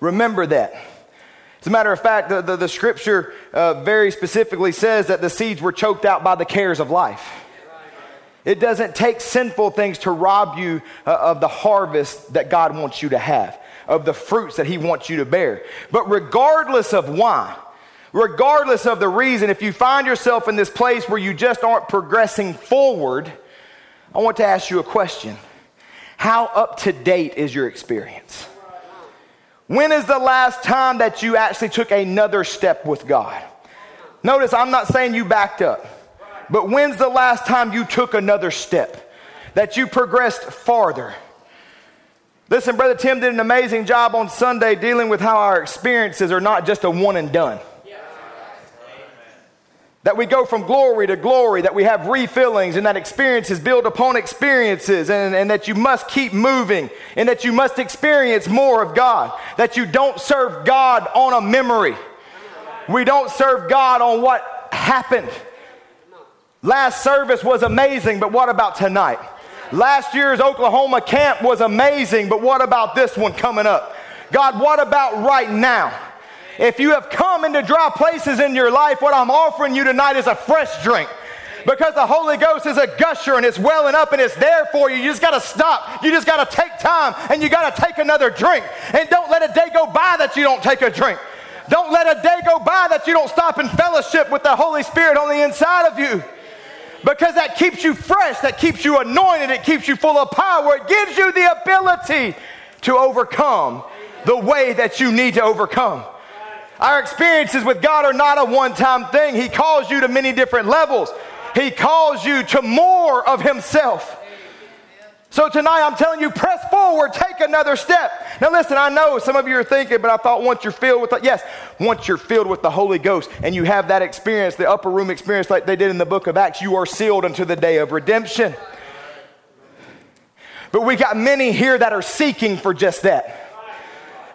Remember that. As a matter of fact, the, the, the scripture uh, very specifically says that the seeds were choked out by the cares of life. It doesn't take sinful things to rob you uh, of the harvest that God wants you to have, of the fruits that He wants you to bear. But regardless of why, regardless of the reason, if you find yourself in this place where you just aren't progressing forward, I want to ask you a question. How up to date is your experience? When is the last time that you actually took another step with God? Notice I'm not saying you backed up. But when's the last time you took another step? That you progressed farther? Listen, Brother Tim did an amazing job on Sunday dealing with how our experiences are not just a one and done. That we go from glory to glory, that we have refillings, and that experiences build upon experiences, and, and that you must keep moving, and that you must experience more of God. That you don't serve God on a memory. We don't serve God on what happened. Last service was amazing, but what about tonight? Last year's Oklahoma camp was amazing, but what about this one coming up? God, what about right now? If you have come into dry places in your life, what I'm offering you tonight is a fresh drink because the Holy Ghost is a gusher and it's welling up and it's there for you. You just got to stop. You just got to take time and you got to take another drink. And don't let a day go by that you don't take a drink. Don't let a day go by that you don't stop in fellowship with the Holy Spirit on the inside of you. Because that keeps you fresh, that keeps you anointed, it keeps you full of power, it gives you the ability to overcome the way that you need to overcome. Our experiences with God are not a one time thing. He calls you to many different levels. He calls you to more of Himself. So tonight I'm telling you, press forward, take another step. Now listen, I know some of you are thinking, but I thought once you're filled with the, yes, once you're filled with the Holy Ghost and you have that experience, the upper room experience like they did in the book of Acts, you are sealed unto the day of redemption. But we got many here that are seeking for just that.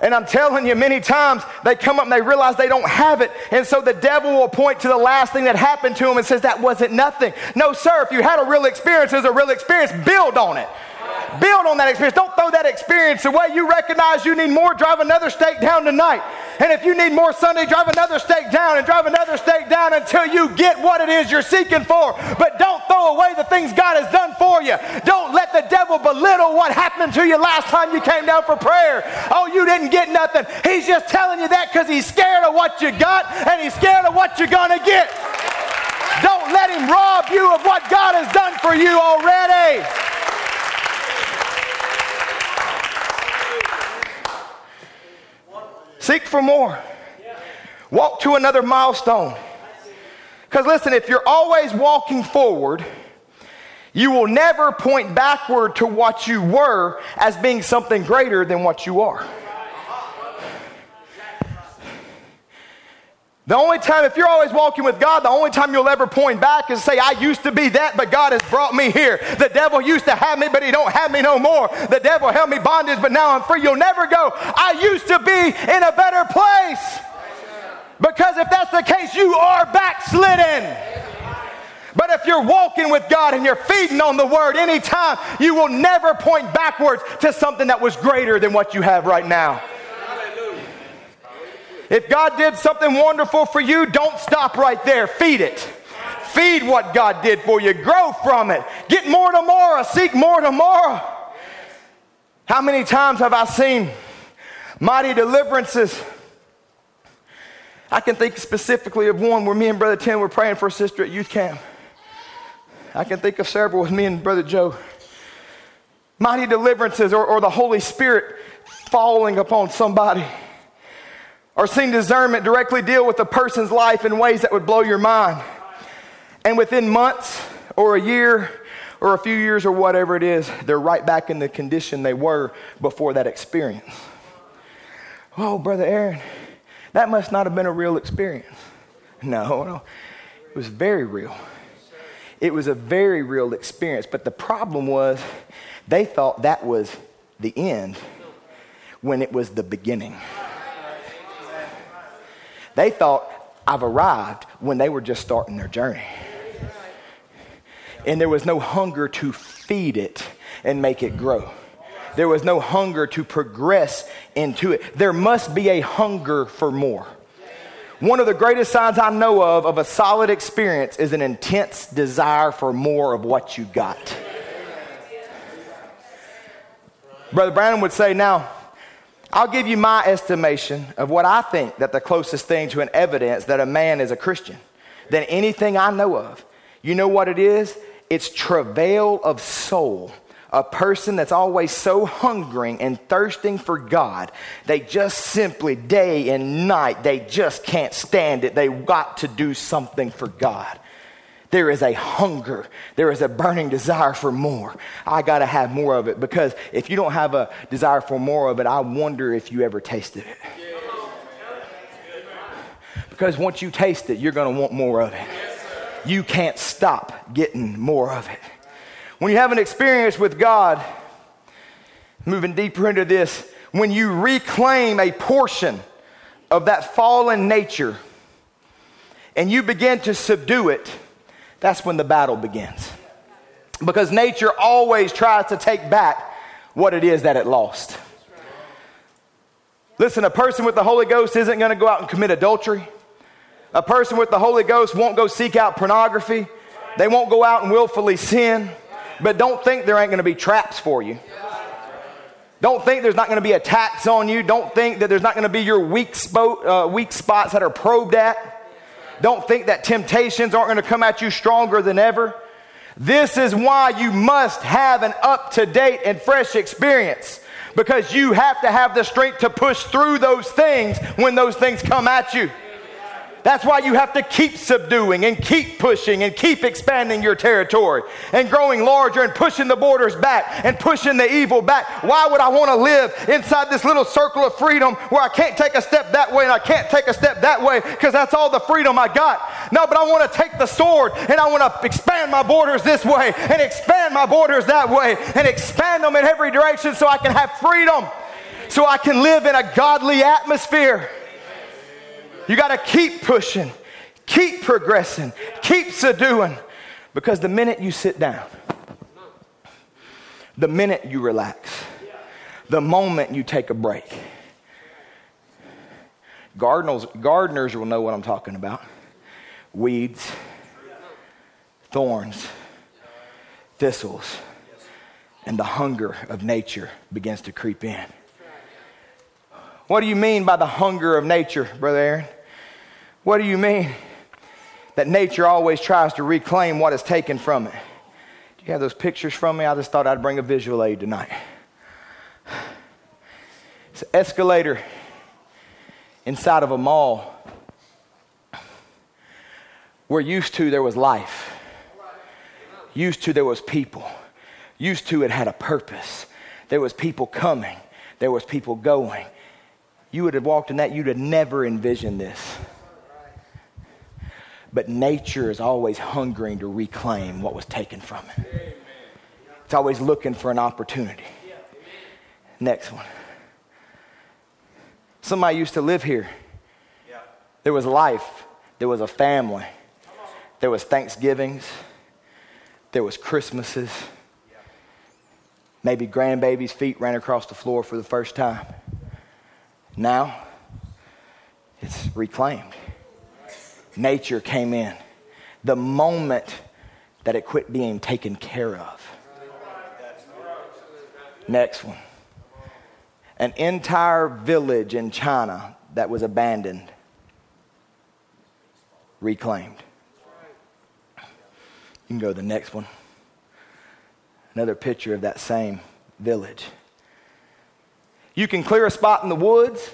And I'm telling you, many times they come up and they realize they don't have it. And so the devil will point to the last thing that happened to them and says, That wasn't nothing. No, sir, if you had a real experience, it's a real experience. Build on it. Build on that experience. Don't throw that experience away. You recognize you need more, drive another stake down tonight. And if you need more Sunday, drive another stake down and drive another stake down until you get what it is you're seeking for. But don't throw away the things God has done for you. Don't let the devil belittle what happened to you last time you came down for prayer. Oh, you didn't get nothing. He's just telling you that because he's scared of what you got and he's scared of what you're going to get. Don't let him rob you of what God has done for you already. Seek for more. Walk to another milestone. Because listen, if you're always walking forward, you will never point backward to what you were as being something greater than what you are. The only time, if you're always walking with God, the only time you'll ever point back is say, I used to be that, but God has brought me here. The devil used to have me, but he don't have me no more. The devil held me bondage, but now I'm free. You'll never go, I used to be in a better place. Because if that's the case, you are backslidden. But if you're walking with God and you're feeding on the word anytime, you will never point backwards to something that was greater than what you have right now. If God did something wonderful for you, don't stop right there. Feed it. Feed what God did for you. Grow from it. Get more tomorrow. Seek more tomorrow. How many times have I seen mighty deliverances? I can think specifically of one where me and Brother Tim were praying for a sister at youth camp. I can think of several with me and Brother Joe. Mighty deliverances or, or the Holy Spirit falling upon somebody or seeing discernment directly deal with a person's life in ways that would blow your mind. And within months or a year or a few years or whatever it is, they're right back in the condition they were before that experience. Oh, Brother Aaron, that must not have been a real experience. No, no, it was very real. It was a very real experience. But the problem was they thought that was the end when it was the beginning. They thought, I've arrived when they were just starting their journey. And there was no hunger to feed it and make it grow. There was no hunger to progress into it. There must be a hunger for more. One of the greatest signs I know of of a solid experience is an intense desire for more of what you got. Brother Branham would say, Now, I'll give you my estimation of what I think that the closest thing to an evidence that a man is a Christian than anything I know of. You know what it is? It's travail of soul. A person that's always so hungering and thirsting for God, they just simply, day and night, they just can't stand it. They got to do something for God. There is a hunger. There is a burning desire for more. I got to have more of it because if you don't have a desire for more of it, I wonder if you ever tasted it. Because once you taste it, you're going to want more of it. You can't stop getting more of it. When you have an experience with God, moving deeper into this, when you reclaim a portion of that fallen nature and you begin to subdue it, that's when the battle begins. Because nature always tries to take back what it is that it lost. Listen, a person with the Holy Ghost isn't going to go out and commit adultery. A person with the Holy Ghost won't go seek out pornography. They won't go out and willfully sin. But don't think there ain't going to be traps for you. Don't think there's not going to be attacks on you. Don't think that there's not going to be your weak, spo- uh, weak spots that are probed at. Don't think that temptations aren't going to come at you stronger than ever. This is why you must have an up to date and fresh experience because you have to have the strength to push through those things when those things come at you. That's why you have to keep subduing and keep pushing and keep expanding your territory and growing larger and pushing the borders back and pushing the evil back. Why would I want to live inside this little circle of freedom where I can't take a step that way and I can't take a step that way because that's all the freedom I got? No, but I want to take the sword and I want to expand my borders this way and expand my borders that way and expand them in every direction so I can have freedom, so I can live in a godly atmosphere. You got to keep pushing, keep progressing, keep subduing. Because the minute you sit down, the minute you relax, the moment you take a break, gardeners, gardeners will know what I'm talking about. Weeds, thorns, thistles, and the hunger of nature begins to creep in. What do you mean by the hunger of nature, Brother Aaron? What do you mean? That nature always tries to reclaim what is taken from it. Do you have those pictures from me? I just thought I'd bring a visual aid tonight. It's an escalator inside of a mall We're used to there was life, used to there was people, used to it had a purpose. There was people coming, there was people going. You would have walked in that, you'd have never envisioned this. But nature is always hungering to reclaim what was taken from it. It's always looking for an opportunity. Next one. Somebody used to live here. There was life. There was a family. There was Thanksgivings. There was Christmases. Maybe grandbabies' feet ran across the floor for the first time. Now, it's reclaimed nature came in. The moment that it quit being taken care of. Next one. An entire village in China that was abandoned, reclaimed. You can go to the next one. Another picture of that same village. You can clear a spot in the woods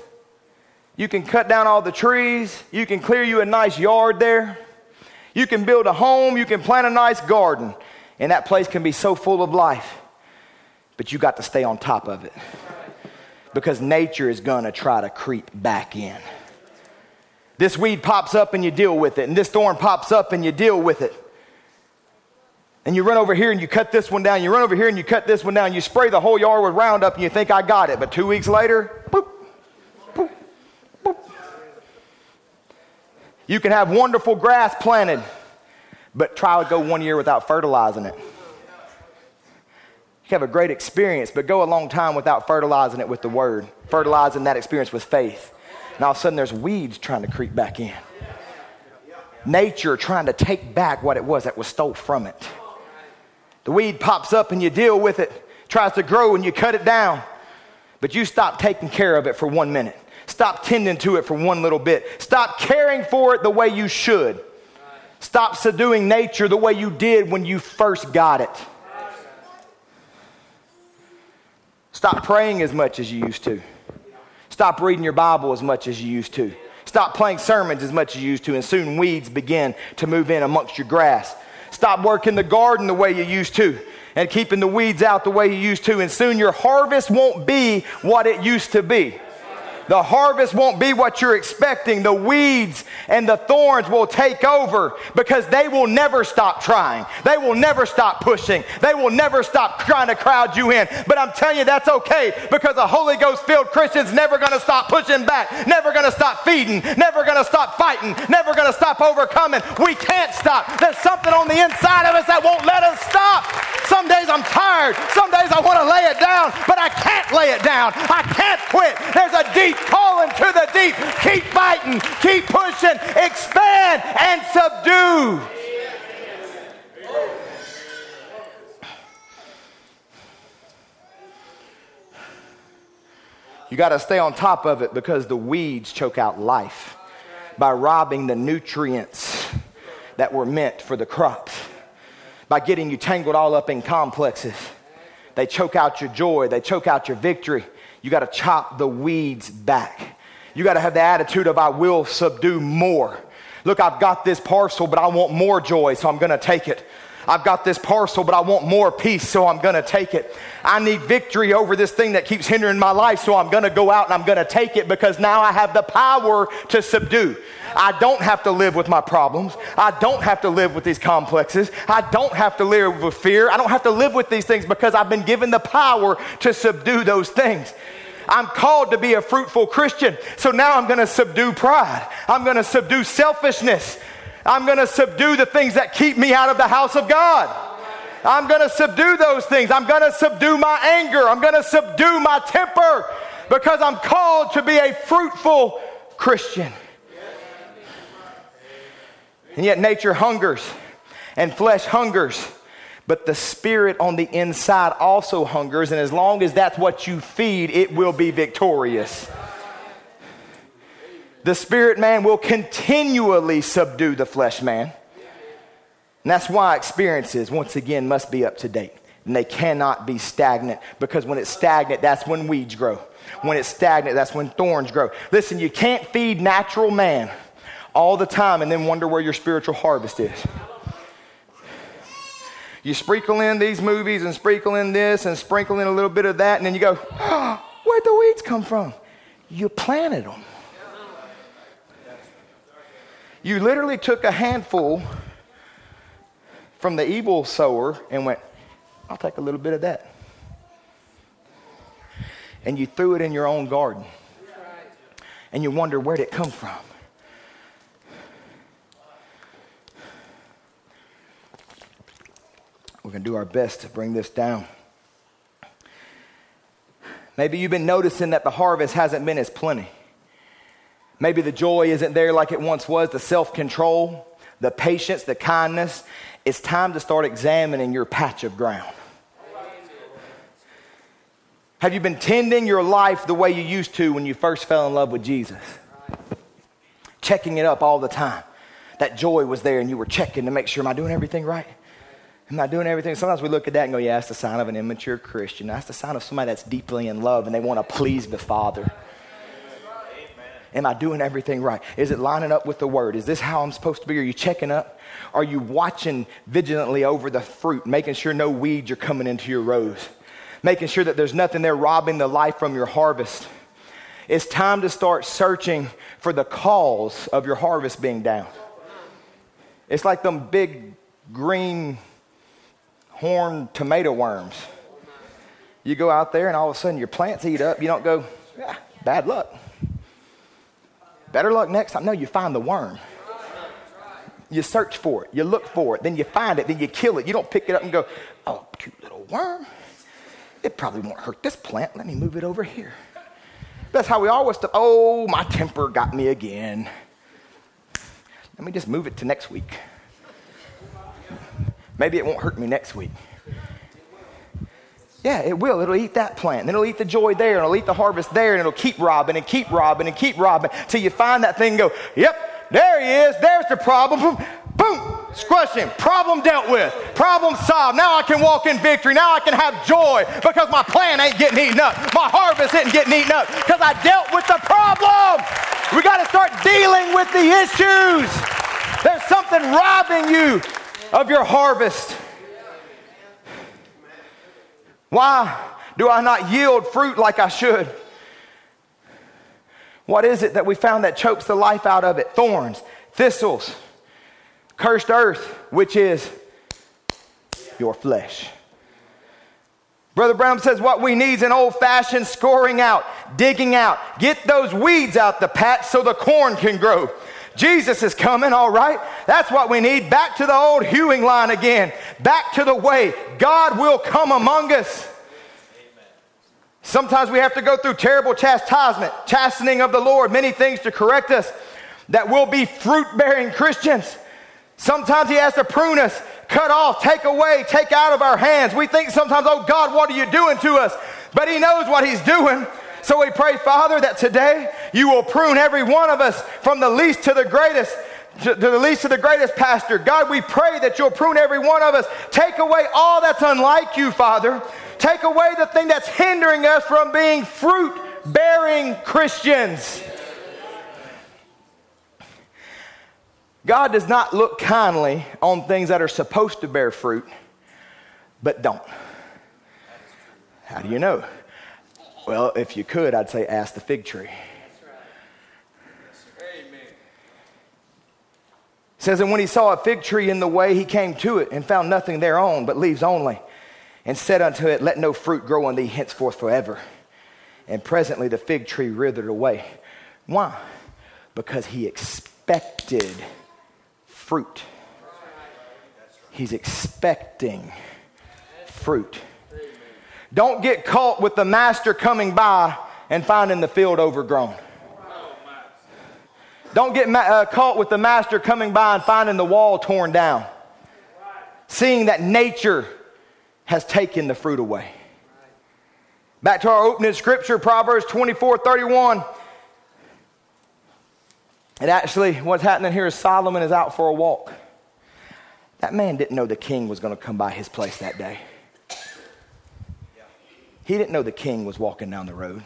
you can cut down all the trees. You can clear you a nice yard there. You can build a home. You can plant a nice garden. And that place can be so full of life. But you got to stay on top of it. Because nature is going to try to creep back in. This weed pops up and you deal with it. And this thorn pops up and you deal with it. And you run over here and you cut this one down. You run over here and you cut this one down. You spray the whole yard with Roundup and you think, I got it. But two weeks later, boop, You can have wonderful grass planted, but try to go one year without fertilizing it. You have a great experience, but go a long time without fertilizing it with the word, fertilizing that experience with faith. And all of a sudden, there's weeds trying to creep back in. Nature trying to take back what it was that was stole from it. The weed pops up and you deal with it, tries to grow and you cut it down, but you stop taking care of it for one minute. Stop tending to it for one little bit. Stop caring for it the way you should. Stop subduing nature the way you did when you first got it. Stop praying as much as you used to. Stop reading your Bible as much as you used to. Stop playing sermons as much as you used to, and soon weeds begin to move in amongst your grass. Stop working the garden the way you used to and keeping the weeds out the way you used to, and soon your harvest won't be what it used to be. The harvest won't be what you're expecting. The weeds and the thorns will take over because they will never stop trying. They will never stop pushing. They will never stop trying to crowd you in. But I'm telling you, that's okay because a Holy Ghost filled Christian's never going to stop pushing back, never going to stop feeding, never going to stop fighting, never going to stop overcoming. We can't stop. There's something on the inside of us that won't let us stop. Some days I'm tired. Some days I want to lay it down, but I can't lay it down. I can't quit. There's a deep calling to the deep. Keep fighting, keep pushing, expand and subdue. You got to stay on top of it because the weeds choke out life by robbing the nutrients that were meant for the crops, by getting you tangled all up in complexes. They choke out your joy, they choke out your victory. You got to chop the weeds back. You got to have the attitude of, I will subdue more. Look, I've got this parcel, but I want more joy, so I'm going to take it. I've got this parcel, but I want more peace, so I'm going to take it. I need victory over this thing that keeps hindering my life, so I'm going to go out and I'm going to take it because now I have the power to subdue. I don't have to live with my problems. I don't have to live with these complexes. I don't have to live with fear. I don't have to live with these things because I've been given the power to subdue those things. I'm called to be a fruitful Christian. So now I'm going to subdue pride. I'm going to subdue selfishness. I'm going to subdue the things that keep me out of the house of God. I'm going to subdue those things. I'm going to subdue my anger. I'm going to subdue my temper because I'm called to be a fruitful Christian. And yet, nature hungers and flesh hungers, but the spirit on the inside also hungers. And as long as that's what you feed, it will be victorious the spirit man will continually subdue the flesh man. And that's why experiences, once again, must be up to date. And they cannot be stagnant because when it's stagnant, that's when weeds grow. When it's stagnant, that's when thorns grow. Listen, you can't feed natural man all the time and then wonder where your spiritual harvest is. You sprinkle in these movies and sprinkle in this and sprinkle in a little bit of that, and then you go, oh, <gasps> Where'd the weeds come from? You planted them. You literally took a handful from the evil sower and went, I'll take a little bit of that. And you threw it in your own garden. And you wonder, where'd it come from? We're going to do our best to bring this down. Maybe you've been noticing that the harvest hasn't been as plenty. Maybe the joy isn't there like it once was, the self control, the patience, the kindness. It's time to start examining your patch of ground. Have you been tending your life the way you used to when you first fell in love with Jesus? Checking it up all the time. That joy was there and you were checking to make sure, am I doing everything right? Am I doing everything? Sometimes we look at that and go, yeah, that's the sign of an immature Christian. That's the sign of somebody that's deeply in love and they want to please the Father. Am I doing everything right? Is it lining up with the word? Is this how I'm supposed to be? Are you checking up? Are you watching vigilantly over the fruit, making sure no weeds are coming into your rows? Making sure that there's nothing there robbing the life from your harvest? It's time to start searching for the cause of your harvest being down. It's like them big green horn tomato worms. You go out there and all of a sudden your plants eat up. You don't go, ah, bad luck. Better luck next time. No, you find the worm. You search for it, you look for it, then you find it, then you kill it. You don't pick it up and go, oh, cute little worm. It probably won't hurt this plant. Let me move it over here. That's how we always do. Oh, my temper got me again. Let me just move it to next week. Maybe it won't hurt me next week. Yeah, it will. It'll eat that plant. And it'll eat the joy there, and it'll eat the harvest there, and it'll keep robbing and keep robbing and keep robbing till you find that thing and go, yep, there he is. There's the problem. Boom, boom, squash him. Problem dealt with. Problem solved. Now I can walk in victory. Now I can have joy because my plan ain't getting eaten up. My harvest isn't getting eaten up because I dealt with the problem. We got to start dealing with the issues. There's something robbing you of your harvest. Why do I not yield fruit like I should? What is it that we found that chokes the life out of it? Thorns, thistles, cursed earth, which is your flesh. Brother Brown says what we need is an old fashioned scoring out, digging out. Get those weeds out the patch so the corn can grow. Jesus is coming, all right? That's what we need. Back to the old hewing line again. Back to the way. God will come among us. Sometimes we have to go through terrible chastisement, chastening of the Lord, many things to correct us that will be fruit bearing Christians. Sometimes He has to prune us, cut off, take away, take out of our hands. We think sometimes, oh God, what are you doing to us? But He knows what He's doing. So we pray, Father, that today you will prune every one of us from the least to the greatest. To the least to the greatest pastor. God, we pray that you'll prune every one of us. Take away all that's unlike you, Father. Take away the thing that's hindering us from being fruit bearing Christians. God does not look kindly on things that are supposed to bear fruit, but don't. How do you know? Well, if you could, I'd say ask the fig tree. says, and when he saw a fig tree in the way, he came to it and found nothing thereon but leaves only and said unto it, Let no fruit grow on thee henceforth forever. And presently the fig tree withered away. Why? Because he expected fruit. He's expecting fruit. Don't get caught with the master coming by and finding the field overgrown. Don't get ma- uh, caught with the master coming by and finding the wall torn down. Seeing that nature has taken the fruit away. Back to our opening scripture, Proverbs 24 31. And actually, what's happening here is Solomon is out for a walk. That man didn't know the king was going to come by his place that day. He didn't know the king was walking down the road.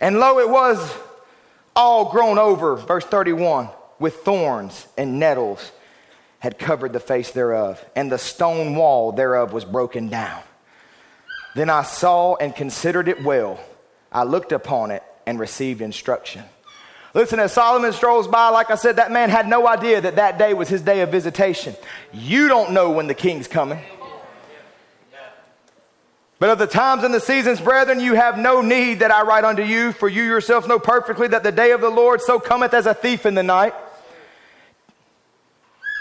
And lo, it was all grown over, verse 31, with thorns and nettles had covered the face thereof, and the stone wall thereof was broken down. Then I saw and considered it well. I looked upon it and received instruction. Listen, as Solomon strolls by, like I said, that man had no idea that that day was his day of visitation. You don't know when the king's coming. But of the times and the seasons, brethren, you have no need that I write unto you, for you yourselves know perfectly that the day of the Lord so cometh as a thief in the night.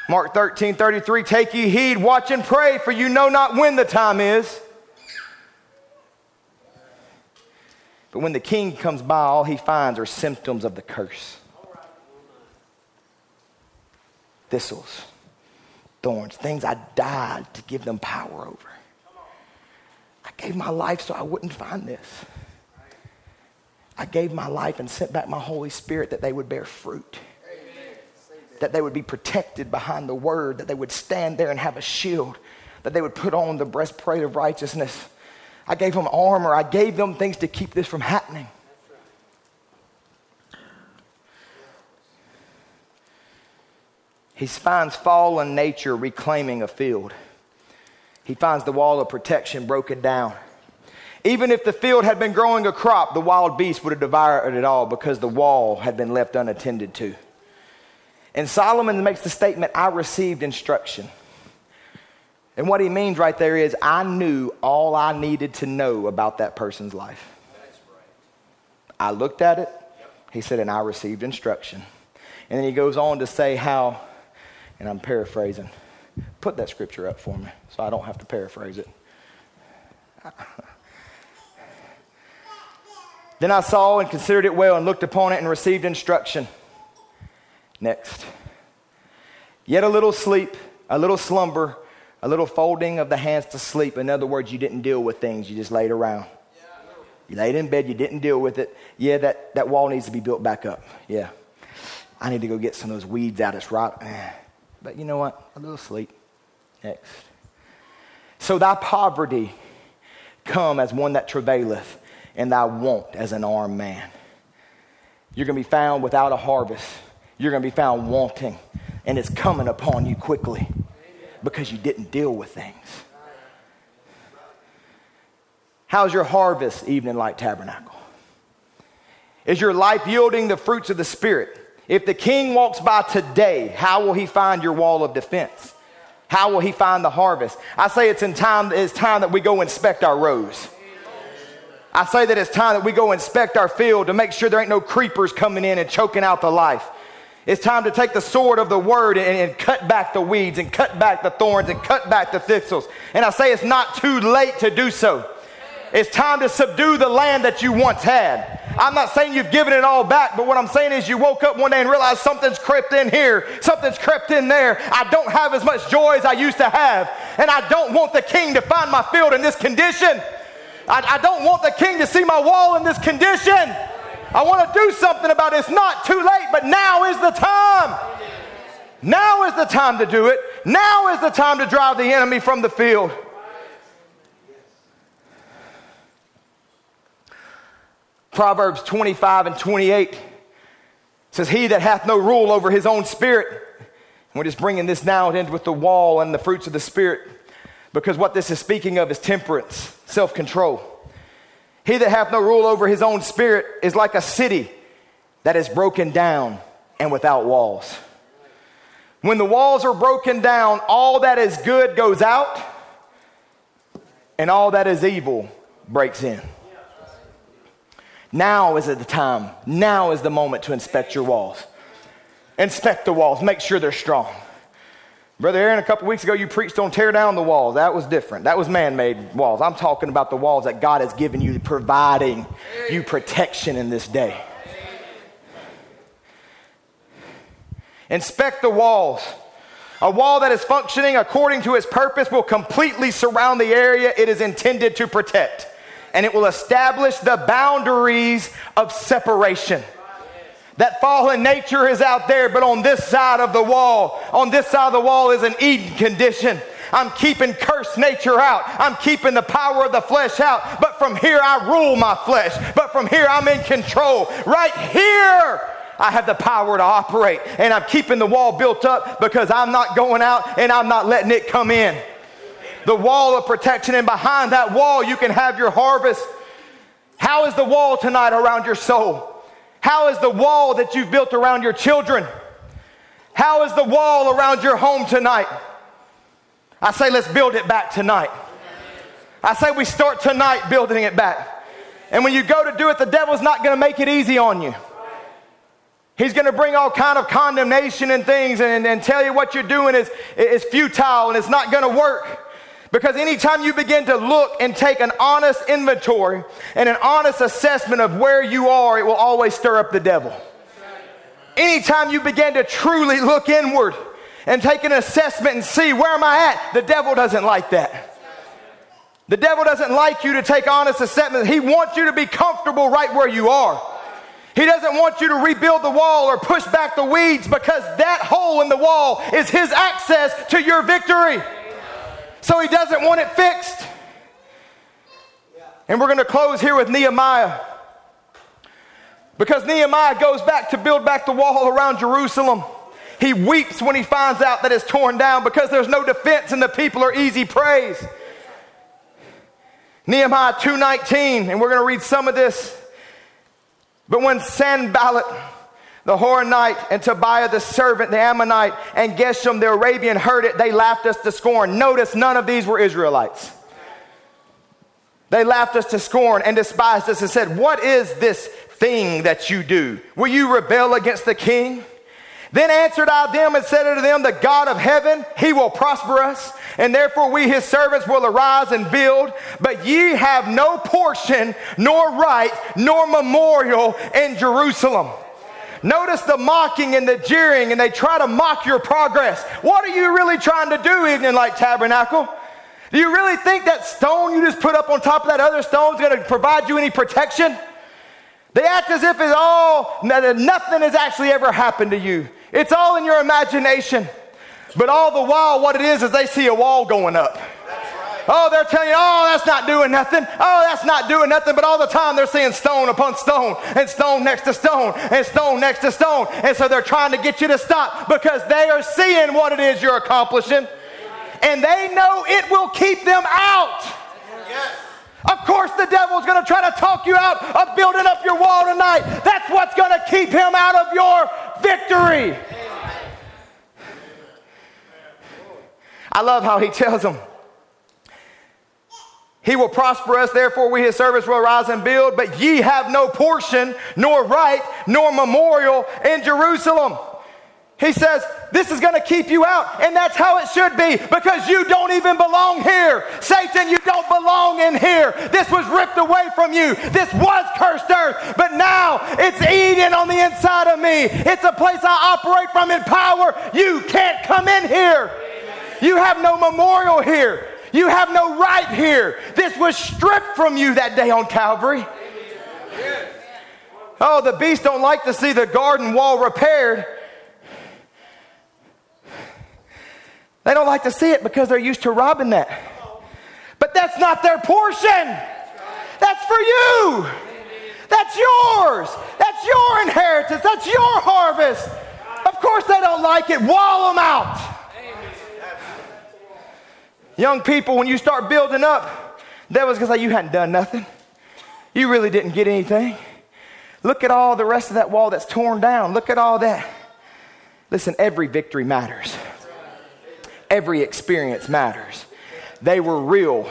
Mark 13, 33, take ye heed, watch and pray, for you know not when the time is. But when the king comes by, all he finds are symptoms of the curse thistles, thorns, things I died to give them power over. Gave my life so I wouldn't find this. I gave my life and sent back my Holy Spirit that they would bear fruit that they would be protected behind the word, that they would stand there and have a shield, that they would put on the breastplate of righteousness. I gave them armor, I gave them things to keep this from happening. He finds fallen nature reclaiming a field. He finds the wall of protection broken down. Even if the field had been growing a crop, the wild beast would have devoured it all because the wall had been left unattended to. And Solomon makes the statement, I received instruction. And what he means right there is, I knew all I needed to know about that person's life. I looked at it, he said, and I received instruction. And then he goes on to say how, and I'm paraphrasing, put that scripture up for me so I don't have to paraphrase it. <laughs> then I saw and considered it well and looked upon it and received instruction. Next. Yet a little sleep, a little slumber, a little folding of the hands to sleep. In other words, you didn't deal with things, you just laid around. You laid in bed, you didn't deal with it. Yeah, that, that wall needs to be built back up. Yeah. I need to go get some of those weeds out. It's right. Eh. But you know what? A little sleep. Next. So thy poverty come as one that travaileth, and thy want as an armed man. You're going to be found without a harvest you're going to be found wanting, and it's coming upon you quickly because you didn't deal with things. How's your harvest, Evening Light Tabernacle? Is your life yielding the fruits of the Spirit? If the king walks by today, how will he find your wall of defense? How will he find the harvest? I say it's in time, it's time that we go inspect our rows. I say that it's time that we go inspect our field to make sure there ain't no creepers coming in and choking out the life. It's time to take the sword of the word and, and, cut back the weeds and cut back the thorns and cut back the thistles. And I say it's not too late to do so. It's time to subdue the land that you once had. I'm not saying you've given it all back, but what I'm saying is you woke up one day and realized something's crept in here, something's crept in there. I don't have as much joy as I used to have, and I don't want the king to find my field in this condition. I, I don't want the king to see my wall in this condition. I want to do something about it. It's not too late, but now is the time. Now is the time to do it. Now is the time to drive the enemy from the field. Proverbs 25 and 28 says, He that hath no rule over his own spirit. And we're just bringing this now into with the wall and the fruits of the spirit because what this is speaking of is temperance, self control. He that hath no rule over his own spirit is like a city that is broken down and without walls. When the walls are broken down, all that is good goes out, and all that is evil breaks in. Now is the time. Now is the moment to inspect your walls. Inspect the walls, make sure they're strong. Brother Aaron, a couple weeks ago, you preached on tear down the walls. That was different. That was man made walls. I'm talking about the walls that God has given you, providing you protection in this day. Inspect the walls. A wall that is functioning according to its purpose will completely surround the area it is intended to protect and it will establish the boundaries of separation. That fallen nature is out there, but on this side of the wall, on this side of the wall is an Eden condition. I'm keeping cursed nature out. I'm keeping the power of the flesh out. But from here, I rule my flesh. But from here, I'm in control. Right here, I have the power to operate. And I'm keeping the wall built up because I'm not going out and I'm not letting it come in the wall of protection, and behind that wall, you can have your harvest. How is the wall tonight around your soul? How is the wall that you've built around your children? How is the wall around your home tonight? I say, let's build it back tonight. I say, we start tonight building it back. And when you go to do it, the devil's not going to make it easy on you. He's going to bring all kind of condemnation and things and, and tell you what you're doing is, is futile and it's not going to work. Because anytime you begin to look and take an honest inventory and an honest assessment of where you are, it will always stir up the devil. Anytime you begin to truly look inward and take an assessment and see where am I at, the devil doesn't like that. The devil doesn't like you to take honest assessment. He wants you to be comfortable right where you are. He doesn't want you to rebuild the wall or push back the weeds because that hole in the wall is his access to your victory. So he doesn't want it fixed. And we're going to close here with Nehemiah. Because Nehemiah goes back to build back the wall around Jerusalem. He weeps when he finds out that it's torn down because there's no defense and the people are easy praise. Nehemiah 2:19 and we're going to read some of this. But when Sanballat the Horonite and Tobiah the servant, the Ammonite, and Geshem the Arabian heard it, they laughed us to scorn. Notice none of these were Israelites. They laughed us to scorn and despised us and said, What is this thing that you do? Will you rebel against the king? Then answered I them and said unto them, The God of heaven, he will prosper us, and therefore we his servants will arise and build. But ye have no portion, nor right, nor memorial in Jerusalem. Notice the mocking and the jeering, and they try to mock your progress. What are you really trying to do, Evening Light Tabernacle? Do you really think that stone you just put up on top of that other stone is going to provide you any protection? They act as if it's all, nothing has actually ever happened to you. It's all in your imagination. But all the while, what it is, is they see a wall going up. Oh, they're telling you, oh, that's not doing nothing. Oh, that's not doing nothing. But all the time they're seeing stone upon stone and stone next to stone and stone next to stone. And so they're trying to get you to stop because they are seeing what it is you're accomplishing. And they know it will keep them out. Yes. Of course, the devil's going to try to talk you out of building up your wall tonight. That's what's going to keep him out of your victory. I love how he tells them He will prosper us, therefore we his servants will arise and build, but ye have no portion, nor right, nor memorial in Jerusalem. He says, This is going to keep you out, and that's how it should be because you don't even belong here. Satan, you don't belong in here. This was ripped away from you. This was cursed earth, but now it's Eden on the inside of me. It's a place I operate from in power. You can't come in here. You have no memorial here. You have no right here. This was stripped from you that day on Calvary. Oh, the beasts don't like to see the garden wall repaired. They don't like to see it because they're used to robbing that. But that's not their portion. That's for you. That's yours. That's your inheritance. That's your harvest. Of course, they don't like it. Wall them out. Young people, when you start building up, devil's gonna say you hadn't done nothing. You really didn't get anything. Look at all the rest of that wall that's torn down. Look at all that. Listen, every victory matters. Every experience matters. They were real.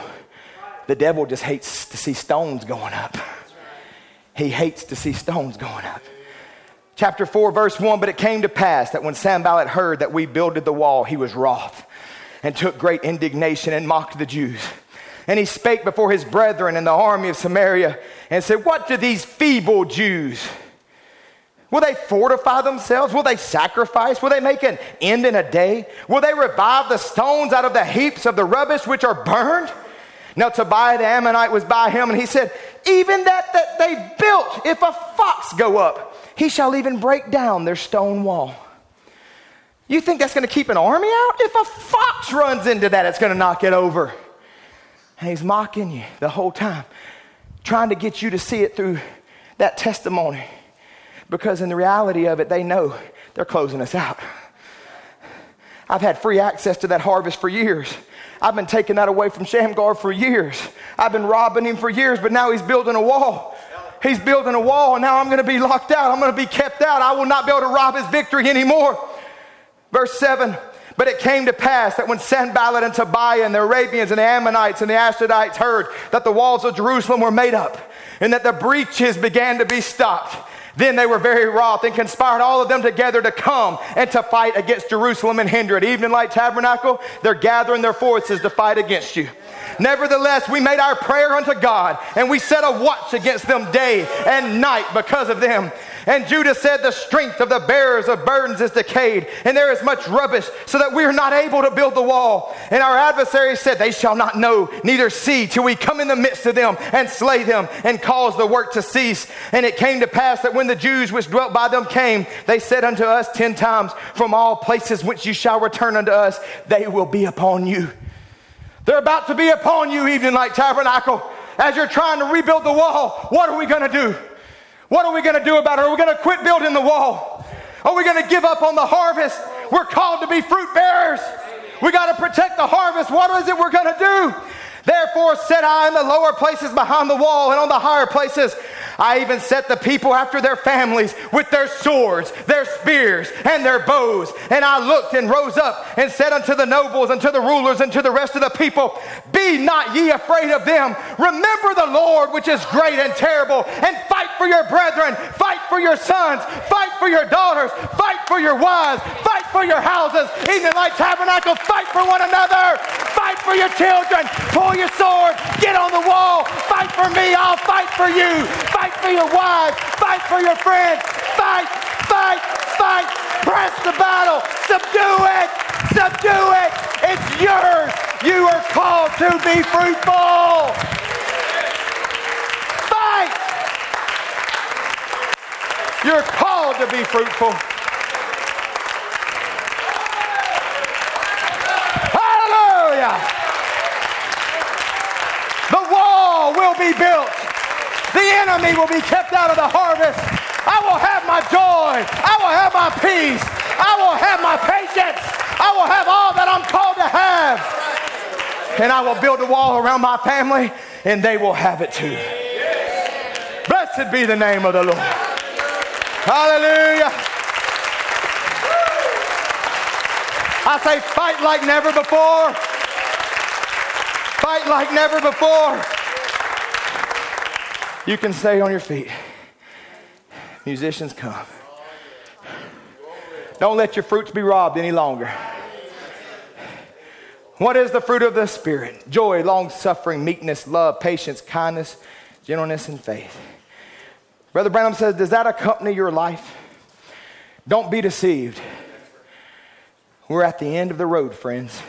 The devil just hates to see stones going up. He hates to see stones going up. Chapter 4, verse 1 But it came to pass that when Sanballat heard that we builded the wall, he was wroth and took great indignation and mocked the Jews. And he spake before his brethren in the army of Samaria and said, What do these feeble Jews? Will they fortify themselves? Will they sacrifice? Will they make an end in a day? Will they revive the stones out of the heaps of the rubbish which are burned? Now Tobiah the Ammonite was by him, and he said, Even that that they built, if a fox go up, he shall even break down their stone wall. You think that's going to keep an army out? If a fox runs into that, it's going to knock it over. And he's mocking you the whole time, trying to get you to see it through that testimony. Because in the reality of it, they know they're closing us out. I've had free access to that harvest for years. I've been taking that away from Shamgar for years. I've been robbing him for years, but now he's building a wall. He's building a wall, and now I'm going to be locked out. I'm going to be kept out. I will not be able to rob his victory anymore. Verse 7 But it came to pass that when Sanballat and Tobiah and the Arabians and the Ammonites and the Ashdodites heard that the walls of Jerusalem were made up and that the breaches began to be stopped, then they were very wroth and conspired all of them together to come and to fight against Jerusalem and hinder it. Evening Light Tabernacle, they're gathering their forces to fight against you. Nevertheless, we made our prayer unto God, and we set a watch against them day and night because of them. And Judah said, The strength of the bearers of burdens is decayed, and there is much rubbish, so that we are not able to build the wall. And our adversaries said, They shall not know, neither see, till we come in the midst of them and slay them and cause the work to cease. And it came to pass that when the Jews which dwelt by them came, they said unto us ten times, From all places whence you shall return unto us, they will be upon you. They're about to be upon you, Evening Light Tabernacle. As you're trying to rebuild the wall, what are we going to do? What are we going to do about it? Are we going to quit building the wall? Are we going to give up on the harvest? We're called to be fruit bearers. We got to protect the harvest. What is it we're going to do? Therefore, set I in the lower places behind the wall and on the higher places I even set the people after their families with their swords, their spears, and their bows. And I looked and rose up and said unto the nobles and to the rulers and to the rest of the people, Be not ye afraid of them. Remember the Lord, which is great and terrible, and fight for your brethren, fight for your sons, fight for your daughters, fight for your wives, fight for your houses. Evening Light Tabernacle, fight for one another, fight for your children, pull your sword, get on the wall, fight for me, I'll fight for you, fight for your wives. Fight for your friends. Fight, fight, fight. Press the battle. Subdue it. Subdue it. It's yours. You are called to be fruitful. Fight. You're called to be fruitful. Hallelujah. The wall will be built. The enemy will be kept out of the harvest. I will have my joy. I will have my peace. I will have my patience. I will have all that I'm called to have. And I will build a wall around my family, and they will have it too. Blessed be the name of the Lord. Hallelujah. I say, fight like never before. Fight like never before. You can stay on your feet. Musicians come. Don't let your fruits be robbed any longer. What is the fruit of the Spirit? Joy, long suffering, meekness, love, patience, kindness, gentleness, and faith. Brother Branham says, Does that accompany your life? Don't be deceived. We're at the end of the road, friends.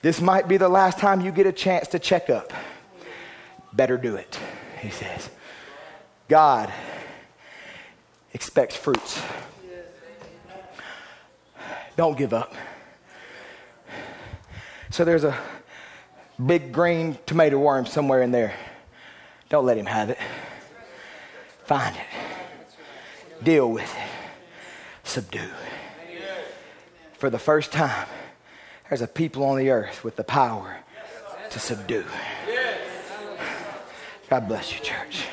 This might be the last time you get a chance to check up. Better do it, he says. God expects fruits. Don't give up. So there's a big green tomato worm somewhere in there. Don't let him have it. Find it. Deal with it. Subdue. For the first time, there's a people on the earth with the power to subdue. God bless you, church.